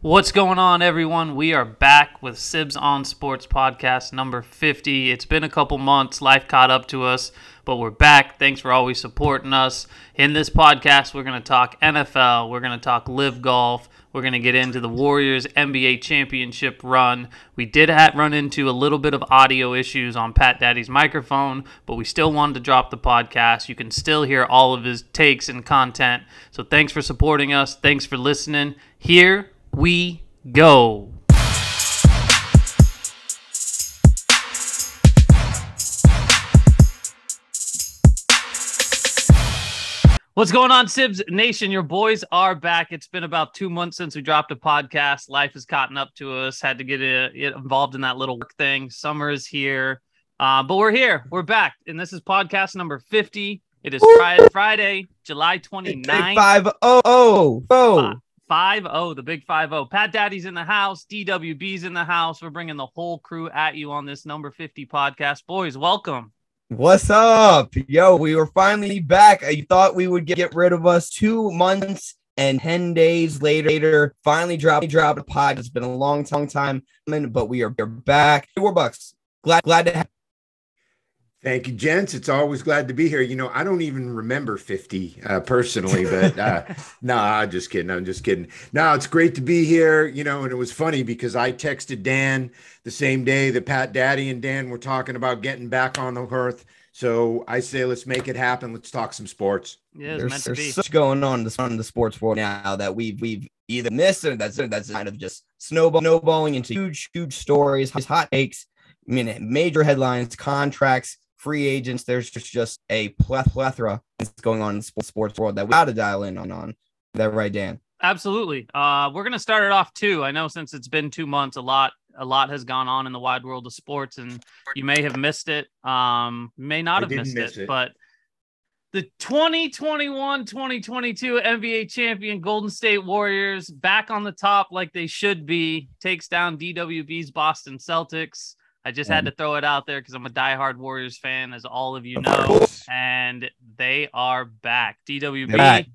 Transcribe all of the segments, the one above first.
What's going on, everyone? We are back with Sibs on Sports podcast number 50. It's been a couple months, life caught up to us, but we're back. Thanks for always supporting us. In this podcast, we're going to talk NFL, we're going to talk LIV golf, we're going to get into the Warriors NBA championship run. We did run into a little bit of audio issues on Pat Daddy's microphone, but we still wanted to drop the podcast. You can still hear all of his takes and content. So thanks for supporting us. Thanks for listening. Here we go. What's going on, Sibs Nation? Your boys are back. It's been about two months since we dropped a podcast. Life has caught up to us. Had to get uh, involved in that little work thing. Summer is here, uh, but we're here. We're back, and this is podcast number fifty. It is Friday, Friday July 29th. Five oh oh oh. Five oh, the big five oh. Pat Daddy's in the house. DWB's in the house. We're bringing the whole crew at you on this number 50 podcast. Boys, welcome. What's up? Yo, we were finally back. I thought we would get rid of us two months and 10 days later. Finally dropped dropped a pod. It's been a long, long time, but we are back. We're bucks. Glad glad to have Thank you, gents. It's always glad to be here. You know, I don't even remember 50 uh, personally, but uh, no, nah, I'm just kidding. I'm just kidding. No, it's great to be here. You know, and it was funny because I texted Dan the same day that Pat Daddy and Dan were talking about getting back on the earth. So I say, let's make it happen. Let's talk some sports. Yeah, there's, there's so much going on in the, in the sports world now that we've we've either missed or that's that's kind of just snowball, snowballing into huge, huge stories, hot takes. I mean, major headlines, contracts free agents. There's just, just a plethora that's going on in the sports world that we got to dial in on. On Is that right, Dan? Absolutely. Uh, we're gonna start it off too. I know since it's been two months, a lot a lot has gone on in the wide world of sports, and you may have missed it. Um, may not have missed miss it, it, but the 2021-2022 NBA champion Golden State Warriors back on the top like they should be takes down DWB's Boston Celtics. I just had to throw it out there because I'm a diehard Warriors fan, as all of you know, and they are back. DWB, back.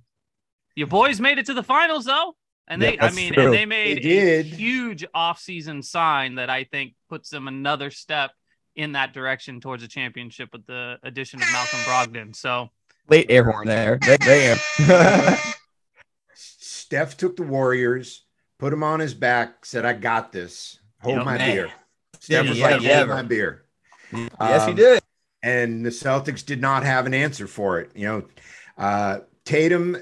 your boys made it to the finals though, and they, Yeah, I mean, true. and they made They a did. huge offseason sign that I think puts them another step in that direction towards a championship with the addition of Malcolm Brogdon. So Late air horn there. Damn. Steph took the Warriors, put him on his back, said, I got this. Hold Yep. my Man. beer. Steph Yeah, was like, yeah. hold my beer. yes, he Um, did. and the Celtics did not have an answer for it. You know, uh, Tatum,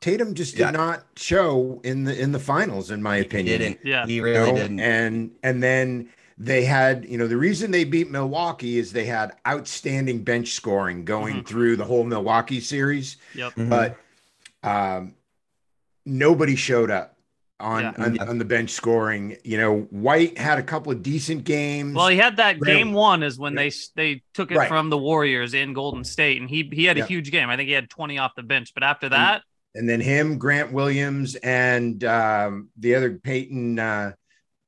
Tatum just did Yeah. not show in the in the finals, in my He opinion. didn't. Yeah. He you really know? didn't. And and then they had, you know, the reason they beat Milwaukee is they had outstanding bench scoring going Mhm. through the whole Milwaukee series, yep. Mhm. but um, nobody showed up on, Yeah. on Yeah. on the bench scoring. You know, White had a couple of decent games. Well, he had that Right. game one is when Yeah. they they took it Right. from the Warriors in Golden State, and he he had a Yeah. huge game. I think he had 20 off the bench, but after that, and then him, Grant Williams, and um, the other Payton uh,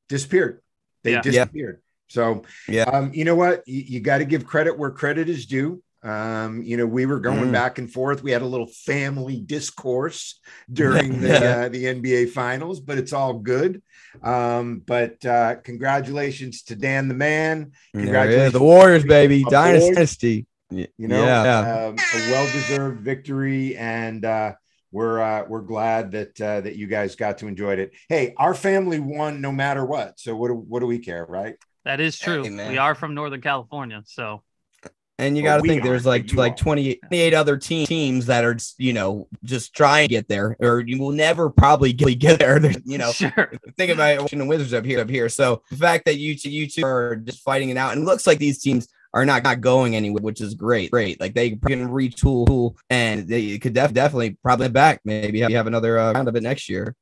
disappeared. They Yeah. Yeah. disappeared. So, Yeah. um, you know what? You, you got to give credit where credit is due. Um, you know, we were going Mm. back and forth. We had a little family discourse during the uh, the NBA finals, but it's all good. Um, but uh, congratulations to Dan the man. There it is. Congratulations. The Warriors, baby. Dynasty. boys. Dynasty. Y- you know yeah. um, a well-deserved victory and uh we're uh we're glad that uh that you guys got to enjoy it hey our family won no matter what so what do, what do we care right that is true. Hey, we are from Northern California, so And you got to think aren't, there's like like are. 28, 28 other team, teams that are you know just trying to get there, or you will never probably get, get there. There's, you know, sure. think about it, Washington Wizards up here, up here. So the fact that you two, you two are just fighting it out, and it looks like these teams are not, not going anywhere, which is great. Great, like they can retool, tool, and they could def- definitely probably back. Maybe have, have another uh, round of it next year.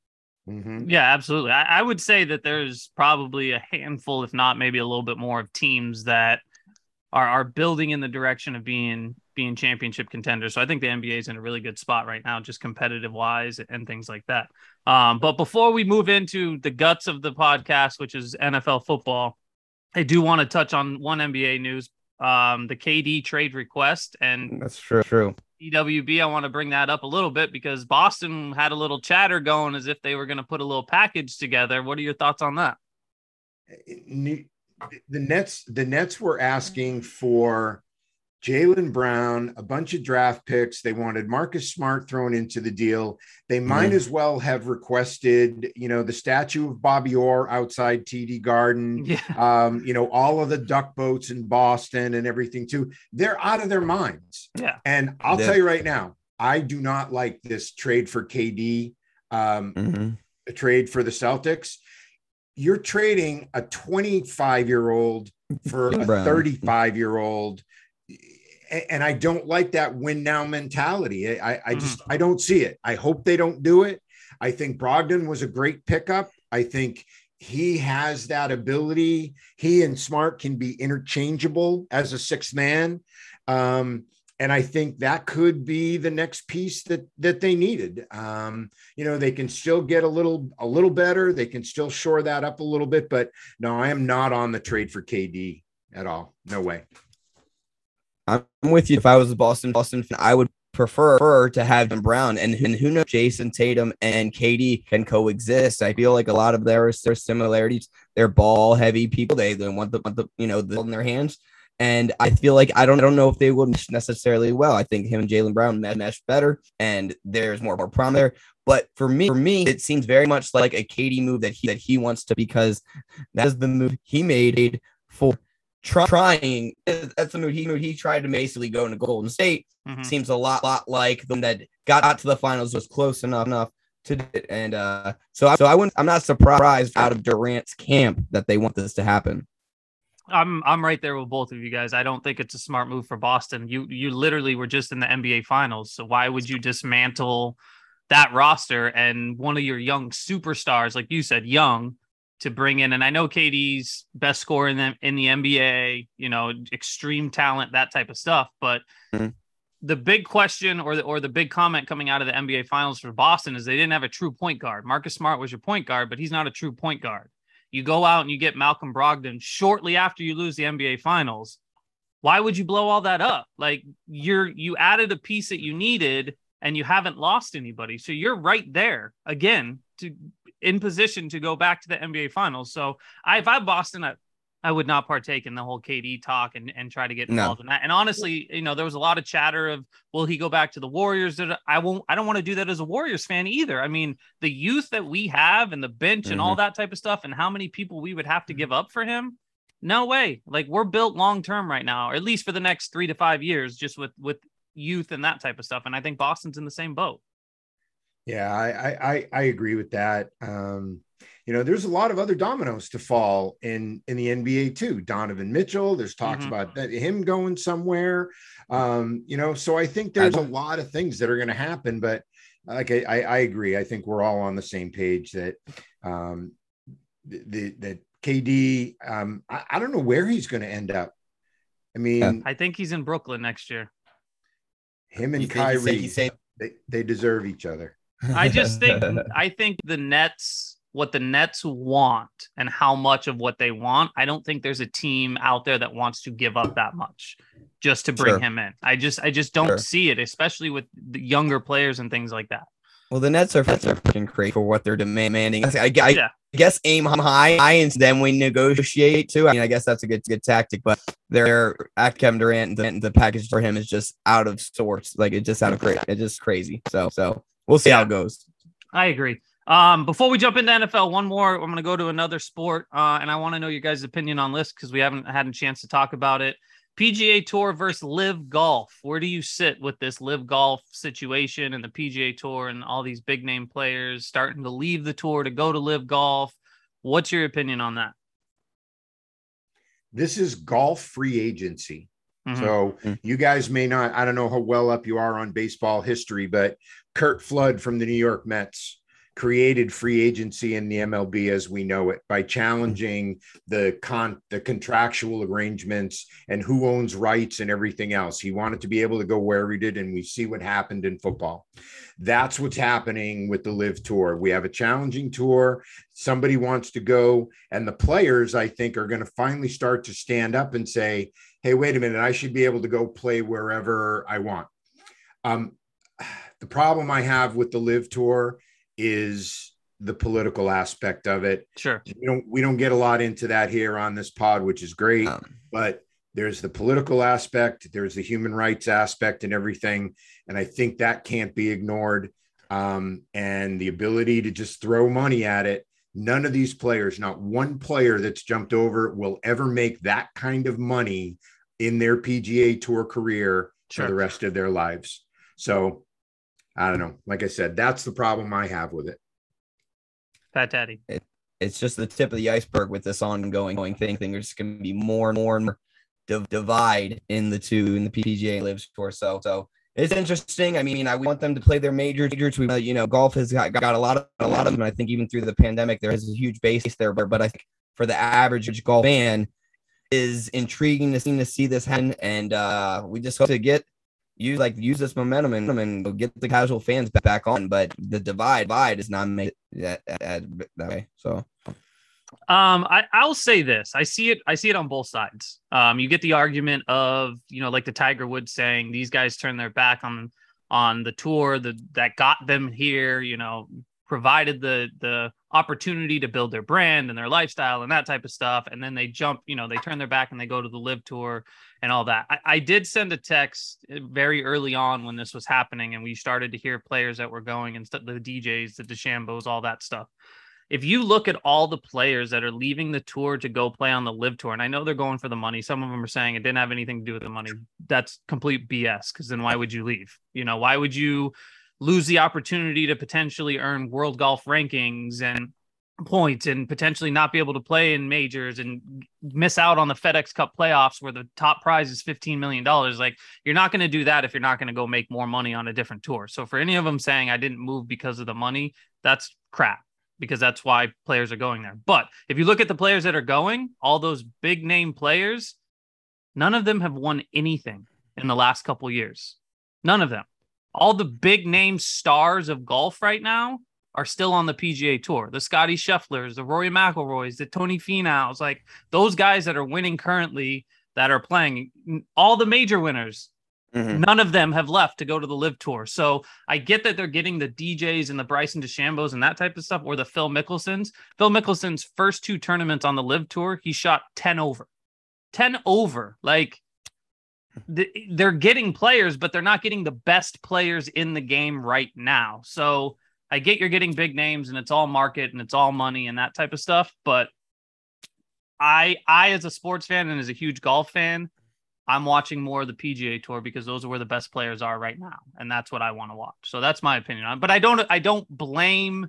Mhm. Yeah, absolutely. I, I would say that there's probably a handful, if not maybe a little bit more, of teams that are are building in the direction of being being championship contenders. So I think the NBA is in a really good spot right now, just competitive wise and things like that. Um, but before we move into the guts of the podcast, which is NFL football, I do want to touch on one NBA news um, the KD trade request. And that's true. True. DWB, I want to bring that up a little bit because Boston had a little chatter going as if they were going to put a little package together. What are your thoughts on that? The Nets, the Nets were asking for Jaylen Brown, a bunch of draft picks. They wanted Marcus Smart thrown into the deal. They might mm-hmm. as well have requested, you know, the statue of Bobby Orr outside TD Garden, yeah. um, you know, all of the duck boats in Boston and everything too. They're out of their minds. Yeah. And I'll tell you right now, I do not like this trade for KD, um, mm-hmm. a trade for the Celtics. You're trading a 25 year old for a 35 year old and I don't like that win now mentality. I, I just mm-hmm. I don't see it. I hope they don't do it. I think Brogdon was a great pickup. I think he has that ability. He and Smart can be interchangeable as a sixth man. Um, and I think that could be the next piece that that they needed. Um, you know, they can still get a little a little better. They can still shore that up a little bit, but no, I am not on the trade for KD at all. No way. I'm with you. If I was a Boston Boston fan, I would prefer to have Brown and, and who knows Jayson Tatum and KD can coexist. I feel like a lot of their their similarities. They're ball heavy people. They, they want the, want the you know the in their hands. And I feel like I don't I don't know if they would mesh necessarily well. I think him and Jaylen Brown mesh better, and there's more more prom there. But for me, for me, it seems very much like a KD move that he that he wants to because that is the move he made for try, trying. That's the move he he tried to basically go into Golden State. Mm-hmm. Seems a lot lot like them that got to the finals was close enough enough to it. And uh, so I, so I wouldn't. I'm not surprised out of Durant's camp that they want this to happen. I'm I'm right there with both of you guys. I don't think it's a smart move for Boston. You you literally were just in the NBA finals. So why would you dismantle that roster and one of your young superstars, like you said, young, to bring in. And I know KD's best scorer in the in the NBA, you know, extreme talent, that type of stuff. But mm-hmm. the big question or the or the big comment coming out of the NBA finals for Boston is they didn't have a true point guard. Marcus Smart was your point guard, but he's not a true point guard. You go out and you get Malcolm Brogdon shortly after you lose the NBA finals. Why would you blow all that up? Like you're you added a piece that you needed and you haven't lost anybody. So you're right there again to in position to go back to the NBA finals. So I, if I'm Boston, I, I would not partake in the whole KD talk and, and try to get involved no. in that. And honestly, you know, there was a lot of chatter of will he go back to the Warriors? I won't. I don't want to do that as a Warriors fan either. I mean, the youth that we have and the bench mm-hmm. and all mm-hmm. that type of stuff, and how many people we would have to give up for him. No way. Like we're built long term right now, or at least for the next three to five years, just with with youth and that type of stuff. And I think Boston's in the same boat. Yeah, I I I agree with that. Um, you know, there's a lot of other dominoes to fall in in the NBA too. Donovan Mitchell, there's talks mm-hmm. about that, him going somewhere. Um, you know, so I think there's a lot of things that are going to happen. But like I, I agree, I think we're all on the same page that um, the that KD. Um, I, I don't know where he's going to end up. I mean, I think he's in Brooklyn next year. Him and Kyrie, he say, they, they deserve each other. I just think I think the Nets what the Nets want and how much of what they want. I don't think there's a team out there that wants to give up that much just to bring sure. him in. I just I just don't sure. see it, especially with the younger players and things like that. Well, the Nets are, freaking great for what they're demanding. I, I, I, yeah. Guess aim high, high, and then we negotiate too. I mean, I guess that's a good good tactic, but their at Kevin Durant, the, the package for him is just out of sorts. Like it's just out of crazy. It's just crazy. So so we'll see yeah. how it goes. I agree. Um, before we jump into NFL, one more. I'm going to go to another sport, uh, and I want to know your guys' opinion on this because we haven't had a chance to talk about it. PGA Tour versus LIV Golf. Where do you sit with this LIV Golf situation and the PGA Tour and all these big name players starting to leave the tour to go to LIV Golf? What's your opinion on that? This is golf free agency. Mm-hmm. So mm. you guys may not, I don't know how well up you are on baseball history, but Curt Flood from the New York Mets created free agency in the MLB as we know it by challenging the con the contractual arrangements and who owns rights and everything else. He wanted to be able to go where he did, and we see what happened in football. That's what's happening with the LIV tour. We have a challenging tour. Somebody wants to go, and the players, I think, are going to finally start to stand up and say, "Hey, wait a minute! I should be able to go play wherever I want." Um, the problem I have with the LIV tour is the political aspect of it. Sure. We don't we don't get a lot into that here on this pod, which is great, Um, but there's the political aspect, there's the human rights aspect and everything, and I think that can't be ignored. Um, and the ability to just throw money at it. None of these players, not one player that's jumped over, will ever make that kind of money in their PGA Tour career Sure. for the rest of their lives. So I don't know. Like I said, that's the problem I have with it. Pat Daddy. it's just the tip of the iceberg with this ongoing going thing. thing. There's going to be more and more and more div- divide in the two in the PGA Lives Tour. So, so it's interesting. I mean, I want them to play their majors. Majors, we, you know, golf has got, got a lot of a lot of them. I think even through the pandemic, there is a huge base there. But, but I think for the average golf fan, is intriguing to see to see this happen. And uh, we just hope to get use like use this momentum and, and get the casual fans back on. But the divide divide is not made that, that, that way. So. Um, I, I'll say this. I see it. I see it on both sides. Um, you get the argument of, you know, like the Tiger Woods saying these guys turn their back on on the tour that that got them here. You know, provided the the opportunity to build their brand and their lifestyle and that type of stuff, and then they jump. You know, they turn their back and they go to the LIV Tour and all that. I, I did send a text uh, very early on when this was happening, and we started to hear players that were going and st- the DJs, the DeChambeaus, all that stuff if you look at all the players that are leaving the tour to go play on the LIV tour, and I know they're going for the money, some of them are saying it didn't have anything to do with the money. That's complete BS. Because then why would you leave? You know, why would you lose the opportunity to potentially earn world golf rankings and points and potentially not be able to play in majors and miss out on the FedEx Cup playoffs where the top prize is $15 million? Like, you're not going to do that if you're not going to go make more money on a different tour. So, for any of them saying I didn't move because of the money, that's crap because that's why players are going there. But if you look at the players that are going, all those big name players, none of them have won anything in the last couple years. None of them. All the big name stars of golf right now are still on the PGA Tour. The Scotty Schefflers, the Rory McIlroys, the Tony Finau's, like those guys that are winning currently that are playing. All the major winners Mhm. None of them have left to go to the LIV tour. So I get that they're getting the DJs and the Bryson DeChambeaus and that type of stuff, or the Phil Mickelsons. Phil Mickelson's first two tournaments on the LIV tour, he shot 10 over. 10 over. Like they're getting players, but they're not getting the best players in the game right now. So I get you're getting big names and it's all market and it's all money and that type of stuff. But I I as a sports fan and as a huge golf fan, I'm watching more of the PGA Tour because those are where the best players are right now, and that's what I want to watch. So that's my opinion on. But I don't I don't blame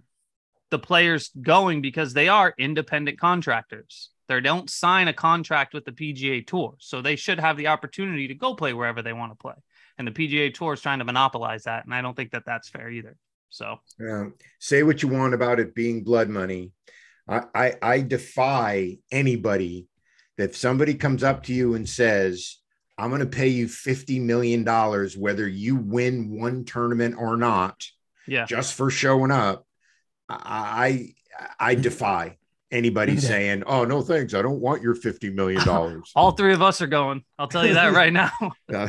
the players going because they are independent contractors. They don't sign a contract with the PGA Tour, so they should have the opportunity to go play wherever they want to play. And the PGA Tour is trying to monopolize that, and I don't think that that's fair either. So Um, say what you want about it being blood money. I, I, I defy anybody that if somebody comes up to you and says, I'm going to pay you $50 million, whether you win one tournament or not, yeah, just for showing up. I, I, I defy anybody saying, Oh, no, thanks. I don't want your $50 million. all three of us are going. I'll tell you that right now. Uh,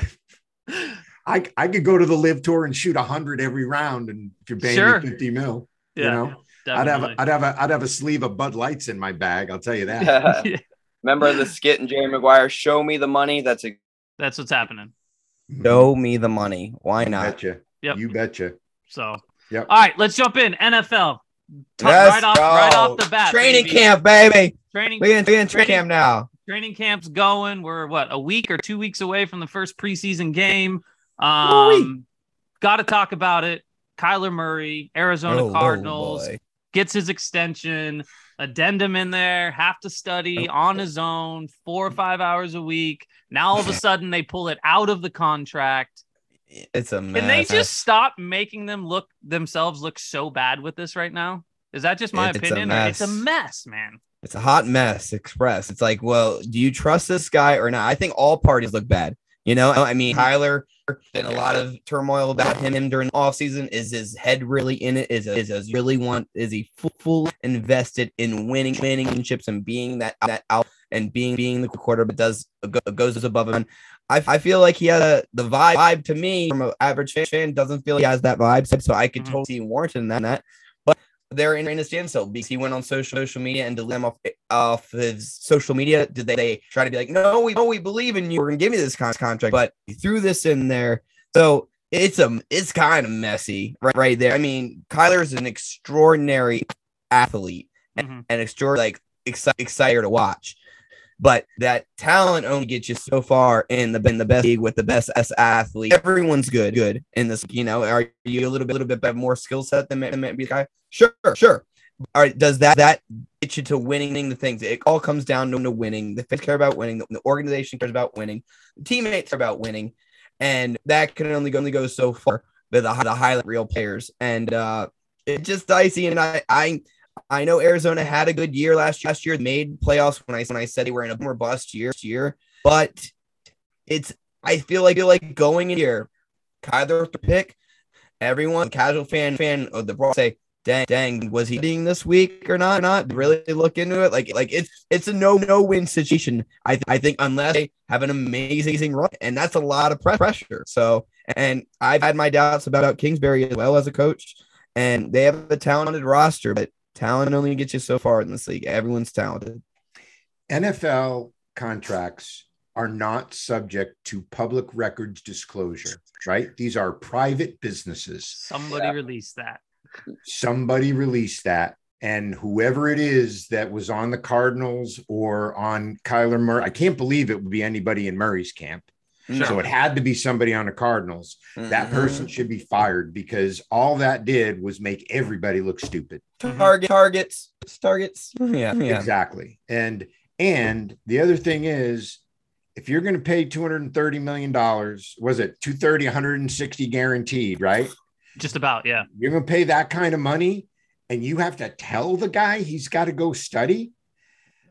I, I could go to the LIV tour and shoot a hundred every round. And if you're paying Sure. me 50 mil, yeah, you know, I'd have, definitely. I'd have a, I'd have a sleeve of Bud Lights in my bag. I'll tell you that. Yeah. Remember the skit in Jerry Maguire? Show me the money. That's a that's what's happening. Show me the money. Why not? betcha. Yep. You betcha. So, Yep. all right, let's jump in. NFL. T- Let's right off, right off the bat. Training baby. camp, baby. Training, We in, we in training camp now. training camp's going. We're what a week or two weeks away from the first preseason game. Um, got to talk about it. Kyler Murray, Arizona Oh, oh, Cardinals boy. gets his extension. Addendum in there, have to study on his own, four or five hours a week. Now all of a sudden they pull it out of the contract. It's a mess. Can they just stop making them look themselves look so bad with this right now? Is that just my It's opinion? or- It's a mess. mess, man. It's a hot mess express. It's like, well, do you trust this guy or not? I think all parties look bad. You know, I mean, Kyler and a lot of turmoil about him, him during the offseason. Is his head really in it? Is is is really want? Is he full, full invested in winning winning chips and being that that out and being being the quarter, but does goes above him? I, I feel like he has a, the vibe, vibe to me from an average fan doesn't feel he has that vibe. So I could Mhm. totally see Warrington in that. But they're in, in a standstill because he went on social social media and deleted them off off his social media. Did they, they try to be like, no, we no, we believe in you. We're gonna give you this con- contract, but he threw this in there. So it's a it's kind of messy right, right there. I mean, Kyler Kyler's an extraordinary athlete Mhm. and extraordinary like exci- excited to watch. But that talent only gets you so far in the in the best league with the best S athlete. Everyone's good, good in this. You know, are you a little bit, little bit better, more skill set than maybe the guy? Sure, sure. All right, does that that get you to winning the things? It all comes down to, winning. The fans care about winning. The, organization cares about winning. The teammates are about winning, and that can only go, only go so far. But the the highlight real players, and uh, it's just dicey. And I I I know Arizona had a good year last last year, made playoffs when I when I said they were in a more bust year year, but it's I feel like feel like going in here, Kyler pick everyone casual fan fan of the brawl say dang dang was he being this week or not not? Really look into it. Like like it's it's a no no win situation I th- I think unless they have an amazing run and that's a lot of pre- pressure. So and I've had my doubts about Kingsbury as well as a coach and they have a talented roster but talent only gets you so far in this league everyone's talented NFL contracts are not subject to public records disclosure, right? These are private businesses. Somebody released that. Somebody released that. And whoever it is that was on the Cardinals or on Kyler Murray, I can't believe it would be anybody in Murray's camp. Sure. So it had to be somebody on the Cardinals. That Mhm. person should be fired because all that did was make everybody look stupid. target targets targets yeah yeah Exactly. And and the other thing is if you're going to pay 230 million dollars, was it 230 160 guaranteed, right? Just about, yeah. You're going to pay that kind of money and you have to tell the guy he's got to go study.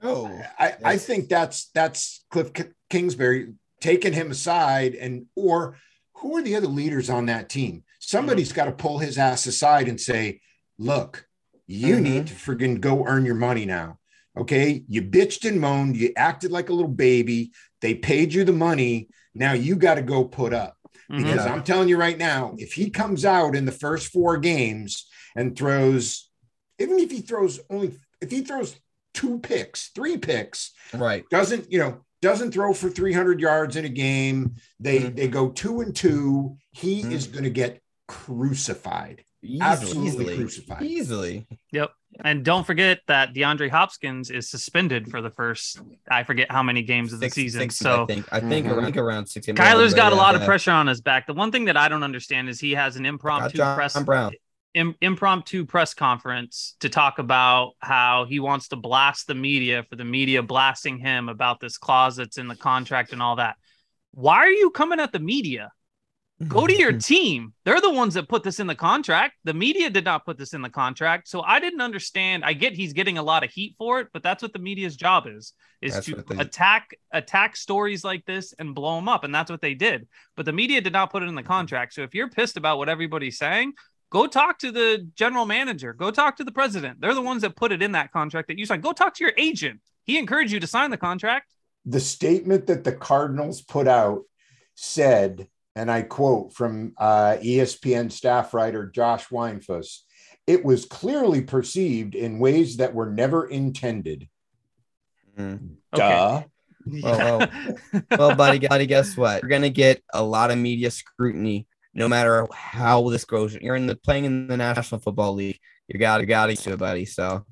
oh I, I think that's that's Kliff K- Kingsbury taking him aside and or who are the other leaders on that team? Somebody's got to pull his ass aside and say, "Look, you Mhm. need to friggin' go earn your money now." Okay, you bitched and moaned, you acted like a little baby. They paid you the money. Now you got to go put up. Mhm. Because Yeah. I'm telling you right now, if he comes out in the first four games and throws, even if he throws only, if he throws two picks, three picks, right doesn't you know doesn't throw for 300 yards in a game they Mhm. they go two and two he Mhm. is going to get crucified easily Absolutely easily crucified. easily Yep. And don't forget that DeAndre Hopkins is suspended for the first, I forget how many games of the Six- season. 60, so I think I think Mhm. around, I think around six. Kyler's got a Yeah, lot of pressure on his back. The one thing that I don't understand is he has an Got impromptu John press Brown. Im- impromptu press conference to talk about how he wants to blast the media for the media blasting him about this clause that's in the contract and all that. Why are you coming at the media? Go to your team. They're the ones that put this in the contract. The media did not put this in the contract. So I didn't understand. I get he's getting a lot of heat for it, but that's what the media's job is is That's to they- attack attack stories like this and blow them up and that's what they did. But the media did not put it in the contract. So if you're pissed about what everybody's saying, go talk to the general manager. Go talk to the president. They're the ones that put it in that contract that you signed. Go talk to your agent. He encouraged you to sign the contract. the statement that the cardinals put out said and i quote from uh, espn staff writer josh weinfuss it was clearly perceived in ways that were never intended Mm. duh Well, Well, buddy, buddy, guess what? You're gonna get a lot of media scrutiny, no matter how this goes. You're in the playing in the National Football League. You got to got to it, buddy. So,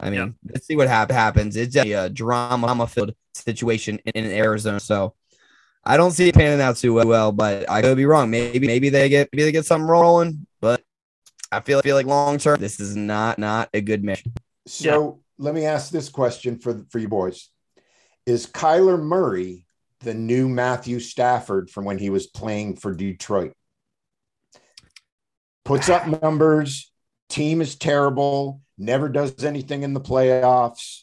I mean, Yeah. let's see what hap- happens. It's a, uh drama filled situation in, in Arizona. So, I don't see it panning out too well, but I could be wrong. Maybe, maybe they get, maybe they get something rolling. But I feel, I feel like long term, this is not, not a good match. So let me ask this question for for you boys: Is Kyler Murray the new Matthew Stafford from when he was playing for Detroit? Puts up numbers. Team is terrible. Never does anything in the playoffs.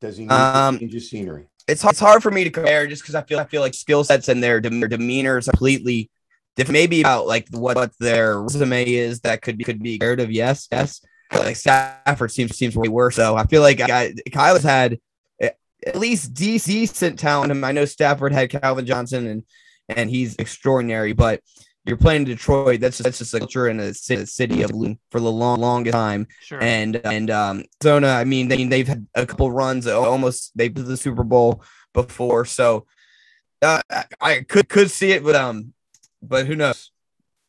Does he need Um, to change his scenery? it's hard, it's hard for me to compare just because I feel I feel like skill sets and their dem- demeanor is completely different. Maybe about like what, what their resume is that could be could be comparative. Yes, yes. But, like Stafford seems seems way worse. So I feel like I, Kyle has had at least de- decent talent. I know Stafford had Calvin Johnson and and he's extraordinary, but you're playing Detroit. That's that's just a culture in a ci- a city of for the long longest time. Sure. And and um Zona, I mean, they they've had a couple runs, almost they've been to the Super Bowl before, so uh, I, I could could see it, but um, but who knows?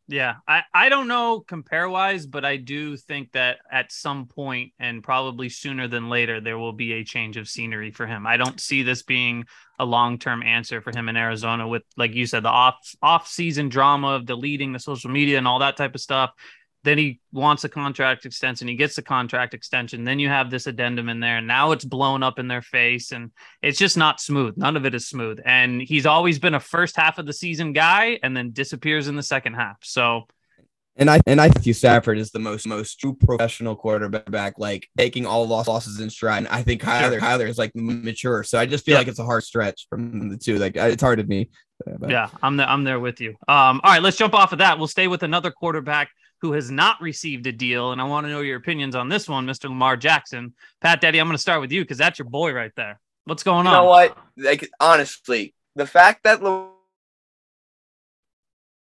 Yeah, I, I don't know compare wise, but I do think that at some point and probably sooner than later, there will be a change of scenery for him. I don't see this being a long term answer for him in Arizona with, like you said, the off off season drama of deleting the social media and all that type of stuff. Then he wants a contract extension. He gets the contract extension. Then you have this addendum in there. And now it's blown up in their face. And it's just not smooth. None of it is smooth. And he's always been a first half of the season guy and then disappears in the second half. So And I and I think Stafford is the most most true professional quarterback, like taking all loss, losses in stride. And I think Kyler Kyler is like mature, so I just feel Yeah. like it's a hard stretch from the two. Like it's hard to me. but- Yeah, I'm there. I'm there with you. Um, all right, let's jump off of that. We'll stay with another quarterback who has not received a deal, and I want to know your opinions on this one, Mr. Lamar Jackson. Pat Daddy, I'm going to start with you because that's your boy right there. What's going You on? know what? Like honestly, the fact that Lamar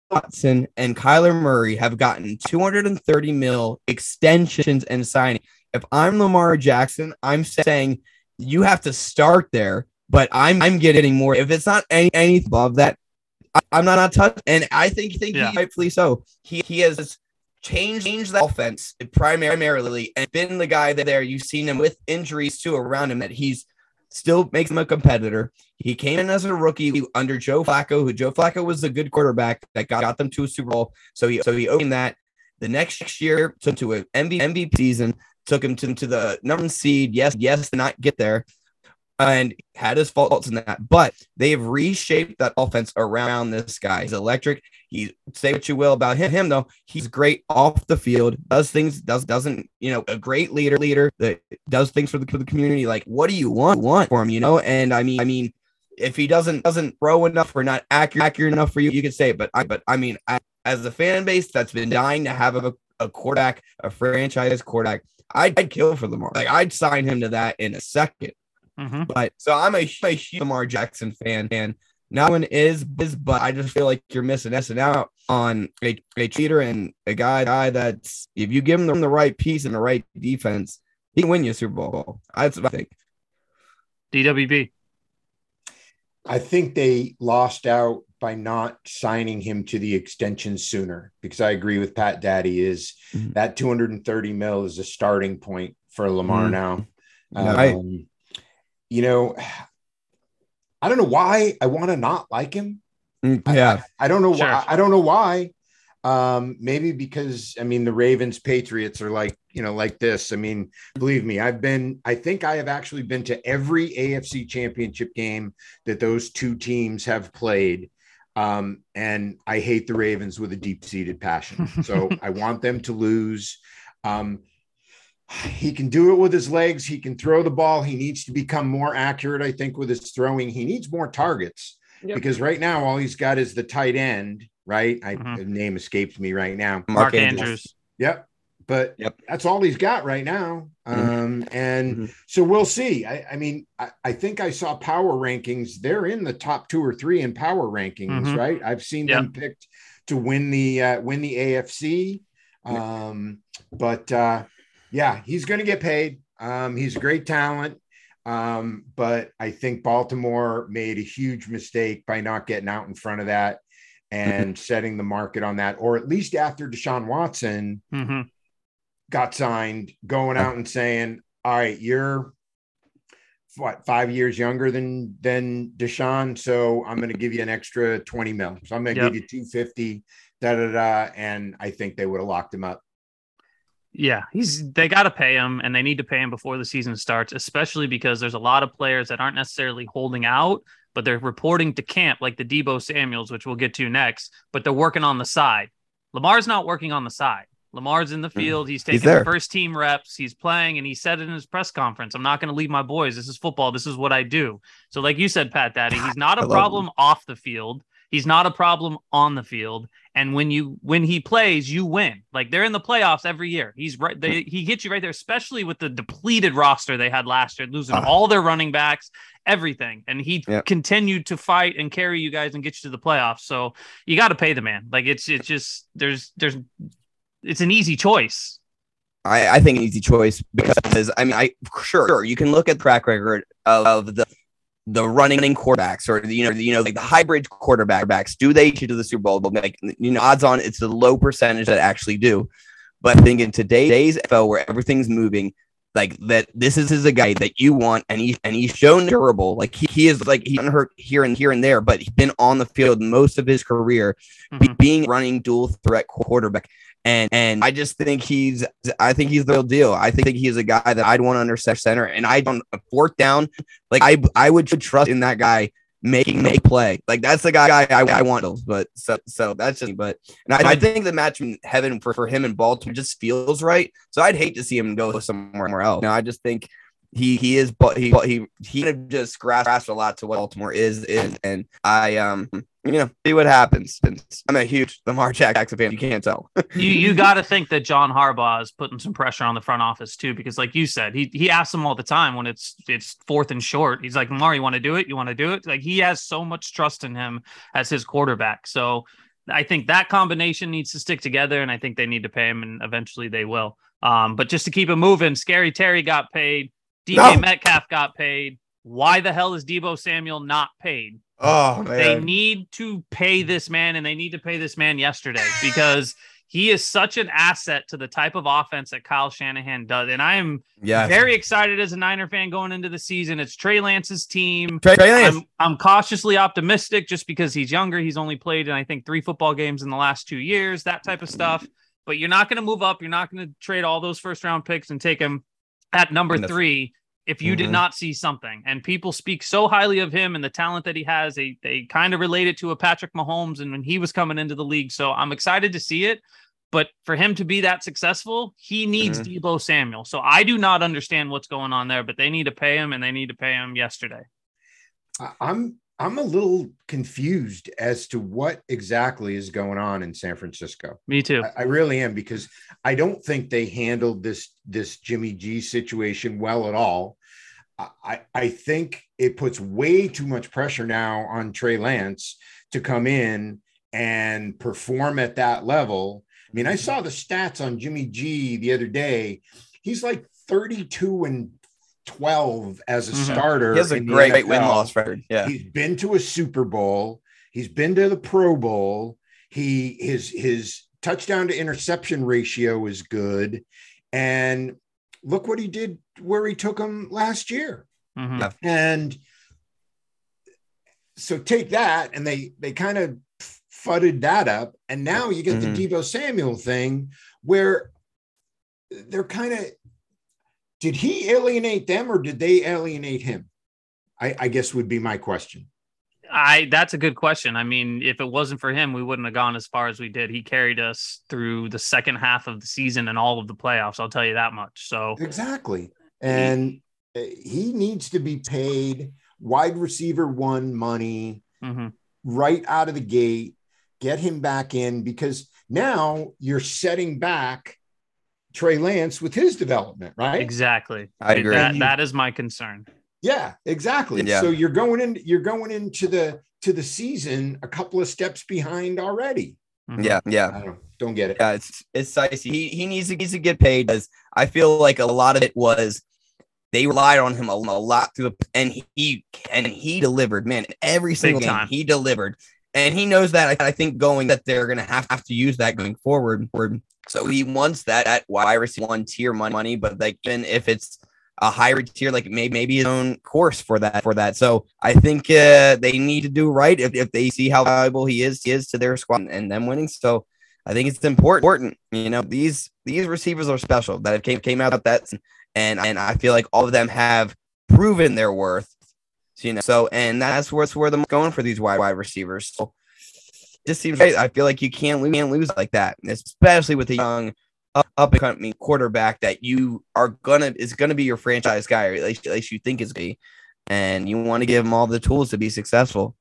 Watson and Kyler Murray have gotten 230 mil extensions and signing. If I'm Lamar Jackson, I'm saying you have to start there, but I'm I'm getting more. If it's not any anything above that, I, I'm not not touch. And I think think Yeah. he rightfully so. He he has changed changed the offense primarily and been the guy that there. You've seen him with injuries too around him that he's still makes him a competitor. He came in as a rookie under Joe Flacco, who Joe Flacco was a good quarterback that got, got them to a Super Bowl. So he so he opened that. The next year took to an MV, MVP season, took him to, to the number one seed. Yes, yes, did not get there, and had his faults in that. But they've reshaped that offense around this guy. He's electric. He say what you will about him, him though. He's great off the field. Does things does doesn't you know a great leader leader that does things for the, for the community. Like what do you want want for him? You know, and I mean I mean if he doesn't doesn't throw enough or not accurate accurate enough for you, you could say it. But I but I mean I, as a fan base that's been dying to have a, a quarterback, a franchise quarterback, I'd, I'd kill for Lamar. Like I'd sign him to that in a second. Mhm. But so I'm a, a huge Lamar Jackson fan, and now one is is, but I just feel like you're missing missing out on a, a cheater and a guy guy that's if you give him the, the right piece and the right defense, he can win you a Super Bowl. That's what I think. DWB. I think they lost out by not signing him to the extension sooner because I agree with Pat Daddy is Mhm. that 230 mil is a starting point for Lamar Mhm. now. Yeah, I- Um, you know, I don't know why I want to not like him. Mm, I- Yeah, I don't know Sure. why. I don't know why. Um, maybe because I mean the Ravens Patriots are like you know like this. I mean, believe me, I've been. I think I have actually been to every AFC Championship game that those two teams have played. Um, and I hate the Ravens with a deep seated passion. So I want them to lose. Um, he can do it with his legs. He can throw the ball. He needs to become more accurate, I think, with his throwing. He needs more targets Yep. because right now all he's got is the tight end, right? I Mhm. the name escapes me right now. Mark, Andrews. Yep. But Yep. that's all he's got right now. Mhm. Um, and Mhm. so we'll see. I, I mean, I, I think I saw power rankings. They're in the top two or three in power rankings, Mhm. right? I've seen Yep. them picked to win the uh, win the AFC. Um, but uh, yeah, he's going to get paid. Um, he's a great talent. Um, but I think Baltimore made a huge mistake by not getting out in front of that and setting the market on that, or at least after Deshaun Watson hmm got signed, going out and saying, "All right, you're what five years younger than than Deshaun, so I'm going to give you an extra twenty mil. So I'm going to Yep. give you two fifty, da da da." And I think they would have locked him up. Yeah, he's they got to pay him and they need to pay him before the season starts, especially because there's a lot of players that aren't necessarily holding out, but they're reporting to camp like the Deebo Samuels, which we'll get to next, but they're working on the side. Lamar's not working on the side. Lamar's in the Mm-hmm. field. He's taking the first team reps. He's playing, and he said it in his press conference. I'm not going to leave my boys. This is football. This is what I do. So, like you said, Pat Daddy, he's not a problem off the field. He's not a problem on the field. And when you when he plays, you win. Like they're in the playoffs every year. He's right. They, he gets you right there, especially with the depleted roster they had last year, losing Ah. all their running backs, everything. And he Yep. continued to fight and carry you guys and get you to the playoffs. So you got to pay the man. Like it's it's just there's there's it's an easy choice. I, I think an easy choice because I mean I sure, sure you can look at the track record of, of the the running quarterbacks or you know you know like the hybrid quarterbacks do they get to the Super Bowl? But like you know odds on it's a low percentage that actually do. But I think in today's NFL where everything's moving like that this is, is a guy that you want and he and he's shown durable. Like he, he is like he's hurt here and here and there but he's been on the field most of his career Mhm. being running dual threat quarterback and and I just think he's I think he's the real deal. I think he's a guy that I'd want under center, and I don't fourth down. Like I I would trust in that guy making make play. Like that's the guy I, I want. But so so that's just but and I, I think the match in heaven for, for him in Baltimore just feels right. So I'd hate to see him go somewhere else. No, I just think he he is but he he he just grasped a lot to what Baltimore is is and I um you know see what happens. I'm a huge Lamar Jackson fan. You can't tell. you you got to think that John Harbaugh is putting some pressure on the front office too, because like you said, he he asks them all the time when it's it's fourth and short. He's like, Lamar, you want to do it? You want to do it? Like he has so much trust in him as his quarterback. So I think that combination needs to stick together, and I think they need to pay him, and eventually they will. Um, but just to keep it moving, Scary Terry got paid, DK No. Metcalf got paid. Why the hell is Deebo Samuel not paid? Oh They need to pay this man, and they need to pay this man yesterday because he is such an asset to the type of offense that Kyle Shanahan does. And I am yeah. very excited as a Niner fan going into the season. It's Trey Lance's team. Trey, Lance. I'm, I'm cautiously optimistic just because he's younger. He's only played in, I think, three football games in the last two years, that type of stuff. But you're not going to move up. You're not going to trade all those first round picks and take him at number three if you did Mhm. not see something. And people speak so highly of him and the talent that he has. They they kind of relate it to a Patrick Mahomes and when he was coming into the league. So I'm excited to see it. But for him to be that successful, he needs Deebo Samuel. So I do not understand what's going on there, but they need to pay him and they need to pay him yesterday. I- I'm I'm a little confused as to what exactly is going on in San Francisco. Me too. I, I really am because I don't think they handled this this Jimmy G situation well at all. I- I think it puts way too much pressure now on Trey Lance to come in and perform at that level. I mean, I saw the stats on Jimmy G the other day. He's like 32 and 12 as a Mhm. starter. He has a the great win loss record. Yeah. He's been to a Super Bowl. He's been to the Pro Bowl. He his his touchdown to interception ratio is good. And look what he did where he took him last year. Mhm. And so take that and they they kind of fudded that up. And now you get Mhm. the Deebo Samuel thing where they're kind of did he alienate them or did they alienate him? I, I guess would be my question. I that's a good question. I mean, if it wasn't for him, we wouldn't have gone as far as we did. He carried us through the second half of the season and all of the playoffs. I'll tell you that much. So Exactly. And uh, he needs to be paid wide receiver one money mhm. right out of the gate. Get him back in because now you're setting back Trey Lance with his development, right? exactly. I agree. That, that is my concern. Yeah, exactly. Yeah. So you're going in, you're going into the to the season a couple of steps behind already. Mhm. Yeah. Yeah. I don't don't get it. Yeah, it's it's dicey. He he needs to needs to get paid because I feel like a lot of it was they relied on him a, a lot through the and he and he delivered, man. Every single game time. he delivered, and he knows that. I, I think going that they're gonna have, have to use that going forward. forward. So he wants that at wide receiver one tier money, money, but like even if it's a higher tier, like maybe maybe his own course for that for that. So I think uh, they need to do right if, if they see how valuable he is he is to their squad and them winning. So I think it's important. You know, these these receivers are special that have came came out that and and I feel like all of them have proven their worth. You know, so and that's where it's where them going for these wide wide receivers. So just seems right. I feel like you can't lose, can't lose like that, especially with a young up and coming quarterback that you are gonna is gonna be your franchise guy, or at least, at least you think is be, and you want to give him all the tools to be successful.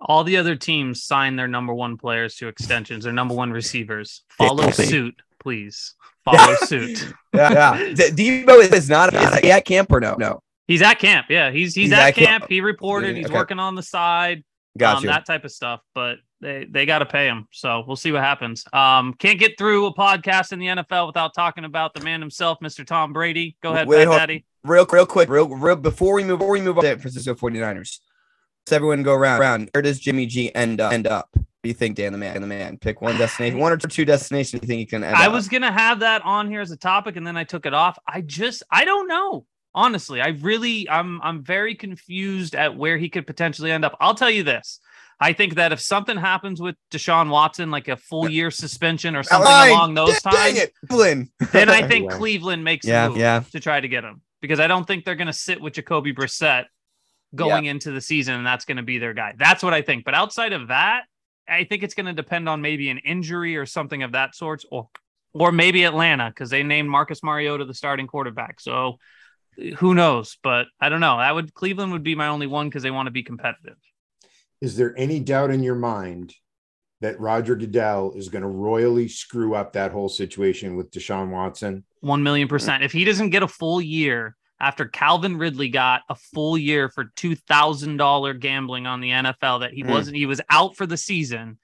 All the other teams sign their number one players to extensions, their number one receivers. Follow suit, please. Follow suit. Yeah, yeah. D- Deebo is not is he at camp or no? No. He's at camp. Yeah, he's he's, he's at, at camp. camp. He reported. He's okay. working on the side. Gotcha. Um, that type of stuff. But they they got to pay him. So we'll see what happens. Um, can't get through a podcast in the NFL without talking about the man himself, Mr. Tom Brady. Go ahead, Wait, Daddy. Real, real quick, real, real before we move, before we move on to Francisco 49ers. Let's everyone go around. around. Where does Jimmy G end up? End up? What do you think, Dan the man? The man. Pick one destination, one or two destinations. You think he can? I up? was gonna have that on here as a topic, and then I took it off. I just, I don't know honestly i really i'm i'm very confused at where he could potentially end up i'll tell you this I think that if something happens with Deshaun Watson, like a full year suspension or something Line. along those Dang times, it. Cleveland. then I think Cleveland makes yeah, a move yeah. to try to get him because I don't think they're going to sit with Jacoby Brissett going yeah. into the season and that's going to be their guy. That's what I think. But outside of that, I think it's going to depend on maybe an injury or something of that sort, or or maybe Atlanta because they named Marcus Mariota the starting quarterback. So uh, who knows? But I don't know. I would Cleveland would be my only one because they want to be competitive is there any doubt in your mind that Roger Goodell is going to royally screw up that whole situation with Deshaun Watson? One million percent. If he doesn't get a full year after Calvin Ridley got a full year for two thousand dollar gambling on the NFL, that he mm. wasn't, he was out for the season.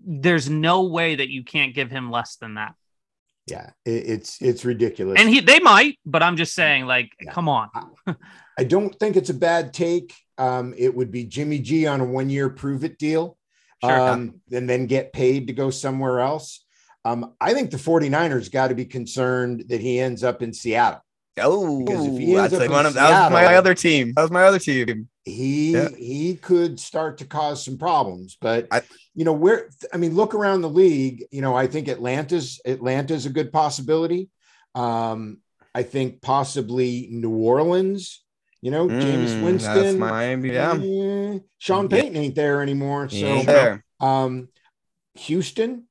There's no way that you can't give him less than that. Yeah, it's it's ridiculous. And he they might, but I'm just saying, like, yeah. come on. I, I don't think it's a bad take um, it would be Jimmy G on a one year prove it deal sure. um, and then get paid to go somewhere else. Um, I think the 49ers got to be concerned that he ends up in Seattle. Oh, that's like one of, Seattle, that was my other team. That was my other team. He yeah. he could start to cause some problems, but I, you know where I mean, look around the league. You know, I think Atlanta's Atlanta's a good possibility. Um, I think possibly New Orleans you know, mm, Jameis Winston, Miami, yeah. Eh, Sean Payton ain't there anymore. So, there. um, Houston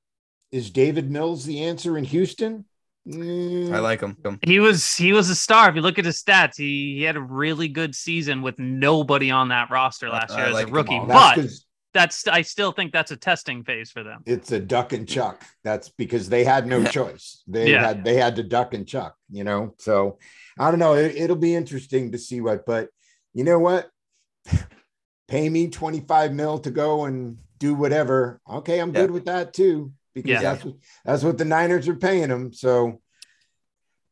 is Davis Mills the answer in Houston? Mm. I like him. He was he was a star. If you look at his stats, he, he had a really good season with nobody on that roster last year I as like a rookie. But that's I still think that's a testing phase for them. It's a duck and chuck. That's because they had no choice. They yeah. had they had to duck and chuck, you know. So I don't know. It, will be interesting to see what, but you know what? Pay me 25 mil to go and do whatever. Okay, I'm yeah. good with that too, because yeah. that's what that's what the Niners are paying them. So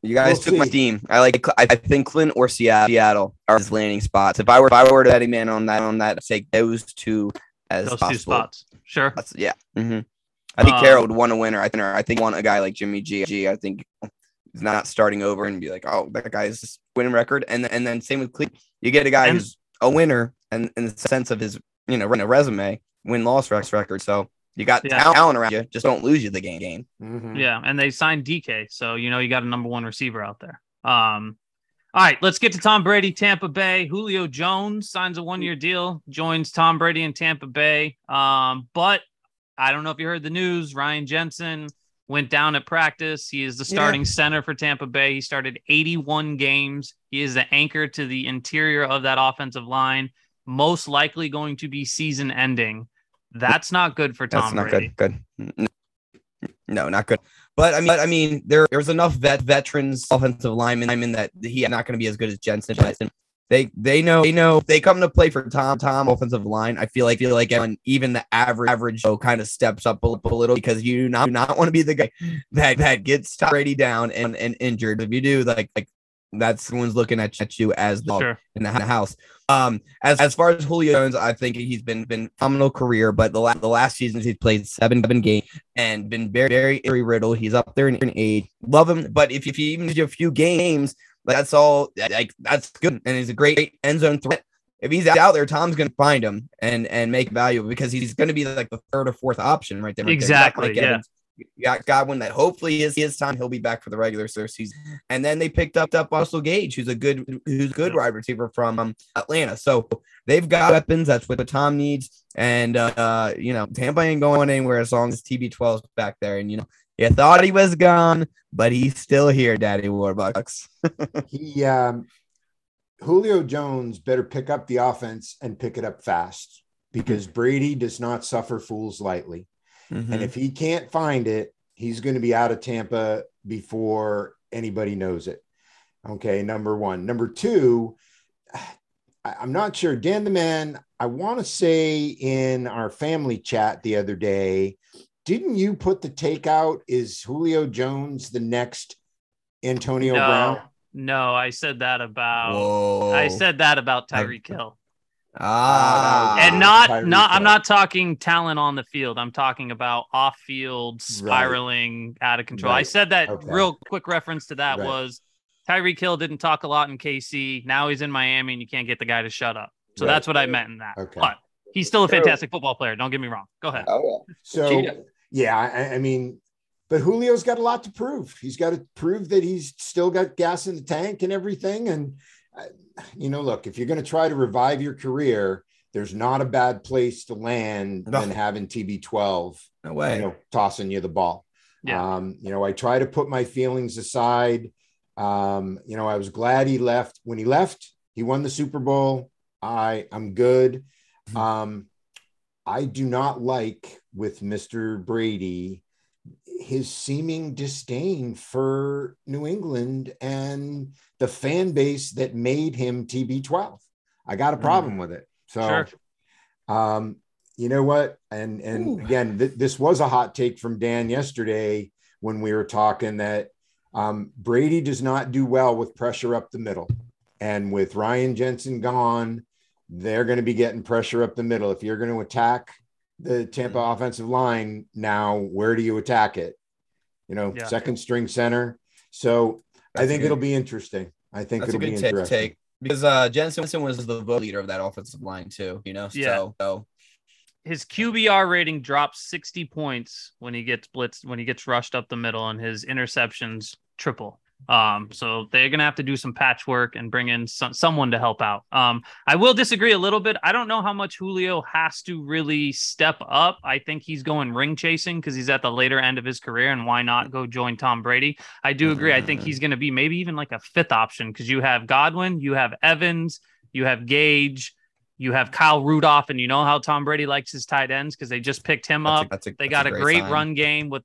you guys we'll took see. my team. I like. I think Clinton or Seattle are his landing spots. If I were, if I were to any man on that, on that, take those two as those possible. two spots. Sure. That's, yeah. Mm-hmm. I think um, Carroll would want a winner. I think. I think want a guy like Jimmy G. I think he's not starting over and be like, oh, that guy's winning record. And and then same with Cleveland. You get a guy and, who's a winner and in the sense of his you know run a resume, win loss Rex record. So you got yeah. talent around you. Just don't lose you the game. game. Mm-hmm. Yeah, and they signed DK, so you know you got a number one receiver out there. Um, all right, let's get to Tom Brady, Tampa Bay. Julio Jones signs a one year deal, joins Tom Brady in Tampa Bay. Um, but I don't know if you heard the news. Ryan Jensen went down at practice. He is the starting yeah. center for Tampa Bay. He started 81 games. He is the anchor to the interior of that offensive line, most likely going to be season ending. That's not good for Tom That's not Brady. good. Good. No, not good. But I mean, but, I mean, there there's enough vet veterans, offensive linemen, linemen that he's not going to be as good as Jensen. They they know they know they come to play for Tom Tom offensive line. I feel like feel like even the average average Joe kind of steps up a, a, little because you do not do not want to be the guy that that gets Tom Brady down and, and injured. If you do, like like that's someone's looking at, at you as the sure. in the house. Um, as as far as Julio Jones, I think he's been been phenomenal career, but the last the last seasons he's played seven seven games and been very very injury riddled. He's up there in, in age. Love him, but if if he even do a few games, like that's all like that's good, and he's a great end zone threat. If he's out there, Tom's going to find him and and make value because he's going to be like the third or fourth option right there. Right exactly. There. yeah. You got Godwin that hopefully is his time. He'll be back for the regular season. And then they picked up up Russell Gage, who's a good who's a good wide receiver from um, Atlanta. So they've got weapons. That's what the Tom needs. And uh, you know, Tampa ain't going anywhere as long as TB12 is back there. And you know, you thought he was gone, but he's still here, Daddy Warbucks. he um Julio Jones better pick up the offense and pick it up fast because Brady does not suffer fools lightly. Mm-hmm. And if he can't find it, he's going to be out of Tampa before anybody knows it. Okay, number one. Number two, I'm not sure. Dan the man, I want to say in our family chat the other day, didn't you put the takeout? Is Julio Jones the next Antonio no, Brown? No, I said that about Whoa. I said that about Tyreek Hill. Ah, and not Tyreek not Hill. I'm not talking talent on the field. I'm talking about off field spiraling right. out of control. Right. I said that okay. real quick reference to that right. was Tyreek Hill didn't talk a lot in KC. Now he's in Miami and you can't get the guy to shut up. So that's what I meant in that. Okay. But he's still a fantastic football player. Don't get me wrong. Go ahead. Oh, yeah. So yeah, I, I mean, but Julio's got a lot to prove. He's got to prove that he's still got gas in the tank and everything. And, uh, you know, look, if you're going to try to revive your career, there's not a bad place to land no. than having TB12. No way. You know, tossing you the ball. Yeah. Um, you know, I try to put my feelings aside. Um, you know, I was glad he left. When he left, he won the Super Bowl. I I'm good. Mm-hmm. Um, I do not like with Mr. Brady his seeming disdain for New England and the fan base that made him TB12. I got a mm. problem mm. with it. So, sure. um, you know what? And and Ooh. again, th- this was a hot take from Dan yesterday when we were talking that um, Brady does not do well with pressure up the middle, and with Ryan Jensen gone, they're going to be getting pressure up the middle. If you're going to attack the Tampa mm-hmm. offensive line now, where do you attack it? You know, yeah. second string center. So That's I think good. it'll be interesting. I think That's it'll be interesting. Take because uh, Jensen was the vote leader of that offensive line too. You know, yeah. So, so his QBR rating drops 60 points when he gets blitzed, when he gets rushed up the middle, and his interceptions triple. Um, so they're gonna have to do some patchwork and bring in some, someone to help out. Um, I will disagree a little bit. I don't know how much Julio has to really step up. I think he's going ring chasing because he's at the later end of his career, and why not go join Tom Brady? I do agree. I think he's gonna be maybe even like a fifth option because you have Godwin, you have Evans, you have Gage. You have Kyle Rudolph, and you know how Tom Brady likes his tight ends because they just picked him that's up. A, a, they got a great, great run game with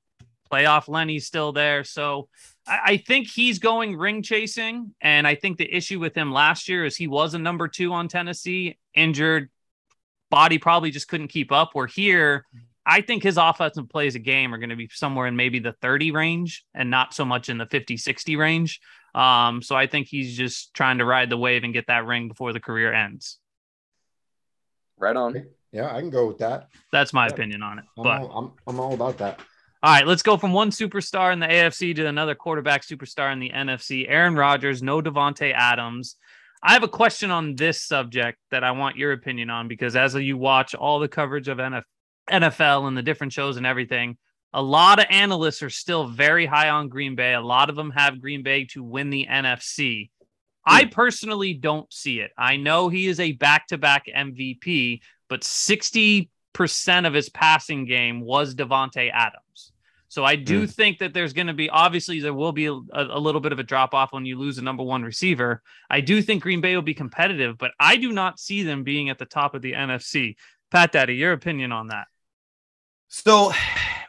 playoff Lenny's still there. So I think he's going ring chasing. And I think the issue with him last year is he was a number two on Tennessee, injured, body probably just couldn't keep up. We're here, I think his offensive plays a game are going to be somewhere in maybe the 30 range and not so much in the 50, 60 range. Um, so I think he's just trying to ride the wave and get that ring before the career ends. Right on. Yeah, I can go with that. That's my yeah. opinion on it. I'm but all, I'm, I'm all about that. All right, let's go from one superstar in the AFC to another quarterback superstar in the NFC. Aaron Rodgers, no Davante Adams. I have a question on this subject that I want your opinion on because as you watch all the coverage of NFL and the different shows and everything, a lot of analysts are still very high on Green Bay. A lot of them have Green Bay to win the NFC. I hmm. personally don't see it. I know he is a back to back MVP, but 60% of his passing game was Davante Adams. So I do mm. think that there's going to be obviously there will be a, a little bit of a drop off when you lose a number one receiver. I do think Green Bay will be competitive, but I do not see them being at the top of the NFC. Pat Daddy, your opinion on that? So,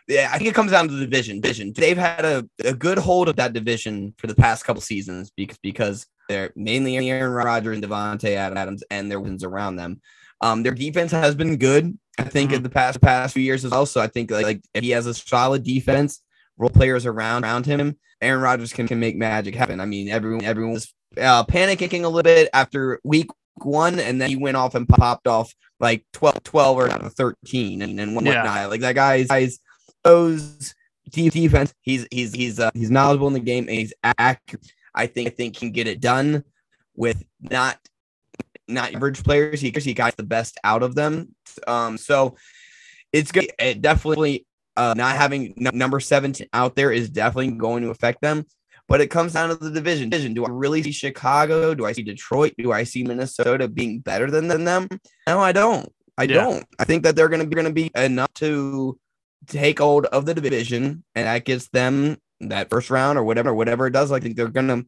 yeah, I think it comes down to the division. Division. They've had a, a good hold of that division for the past couple seasons because because they're mainly Aaron Rodgers and Davante Adams and their wins around them. Um, their defense has been good. I think mm-hmm. in the past past few years as well. So I think like, like if he has a solid defense, role players around around him, Aaron Rodgers can, can make magic happen. I mean, everyone everyone was uh, panicking a little bit after week one, and then he went off and popped off like 12, 12 or 13 and, and whatnot. Yeah. Like that guy's guys those defense. He's he's he's uh, he's knowledgeable in the game and he's accurate. I think I think he can get it done with not not average players. He he got the best out of them. Um, so it's good. It definitely uh, not having number 17 out there is definitely going to affect them. But it comes down to the division. Division. Do I really see Chicago? Do I see Detroit? Do I see Minnesota being better than, than them? No, I don't. I Yeah. don't. I think that they're going to be going to be enough to take hold of the division, and that gets them that first round or whatever, whatever it does. I think they're going to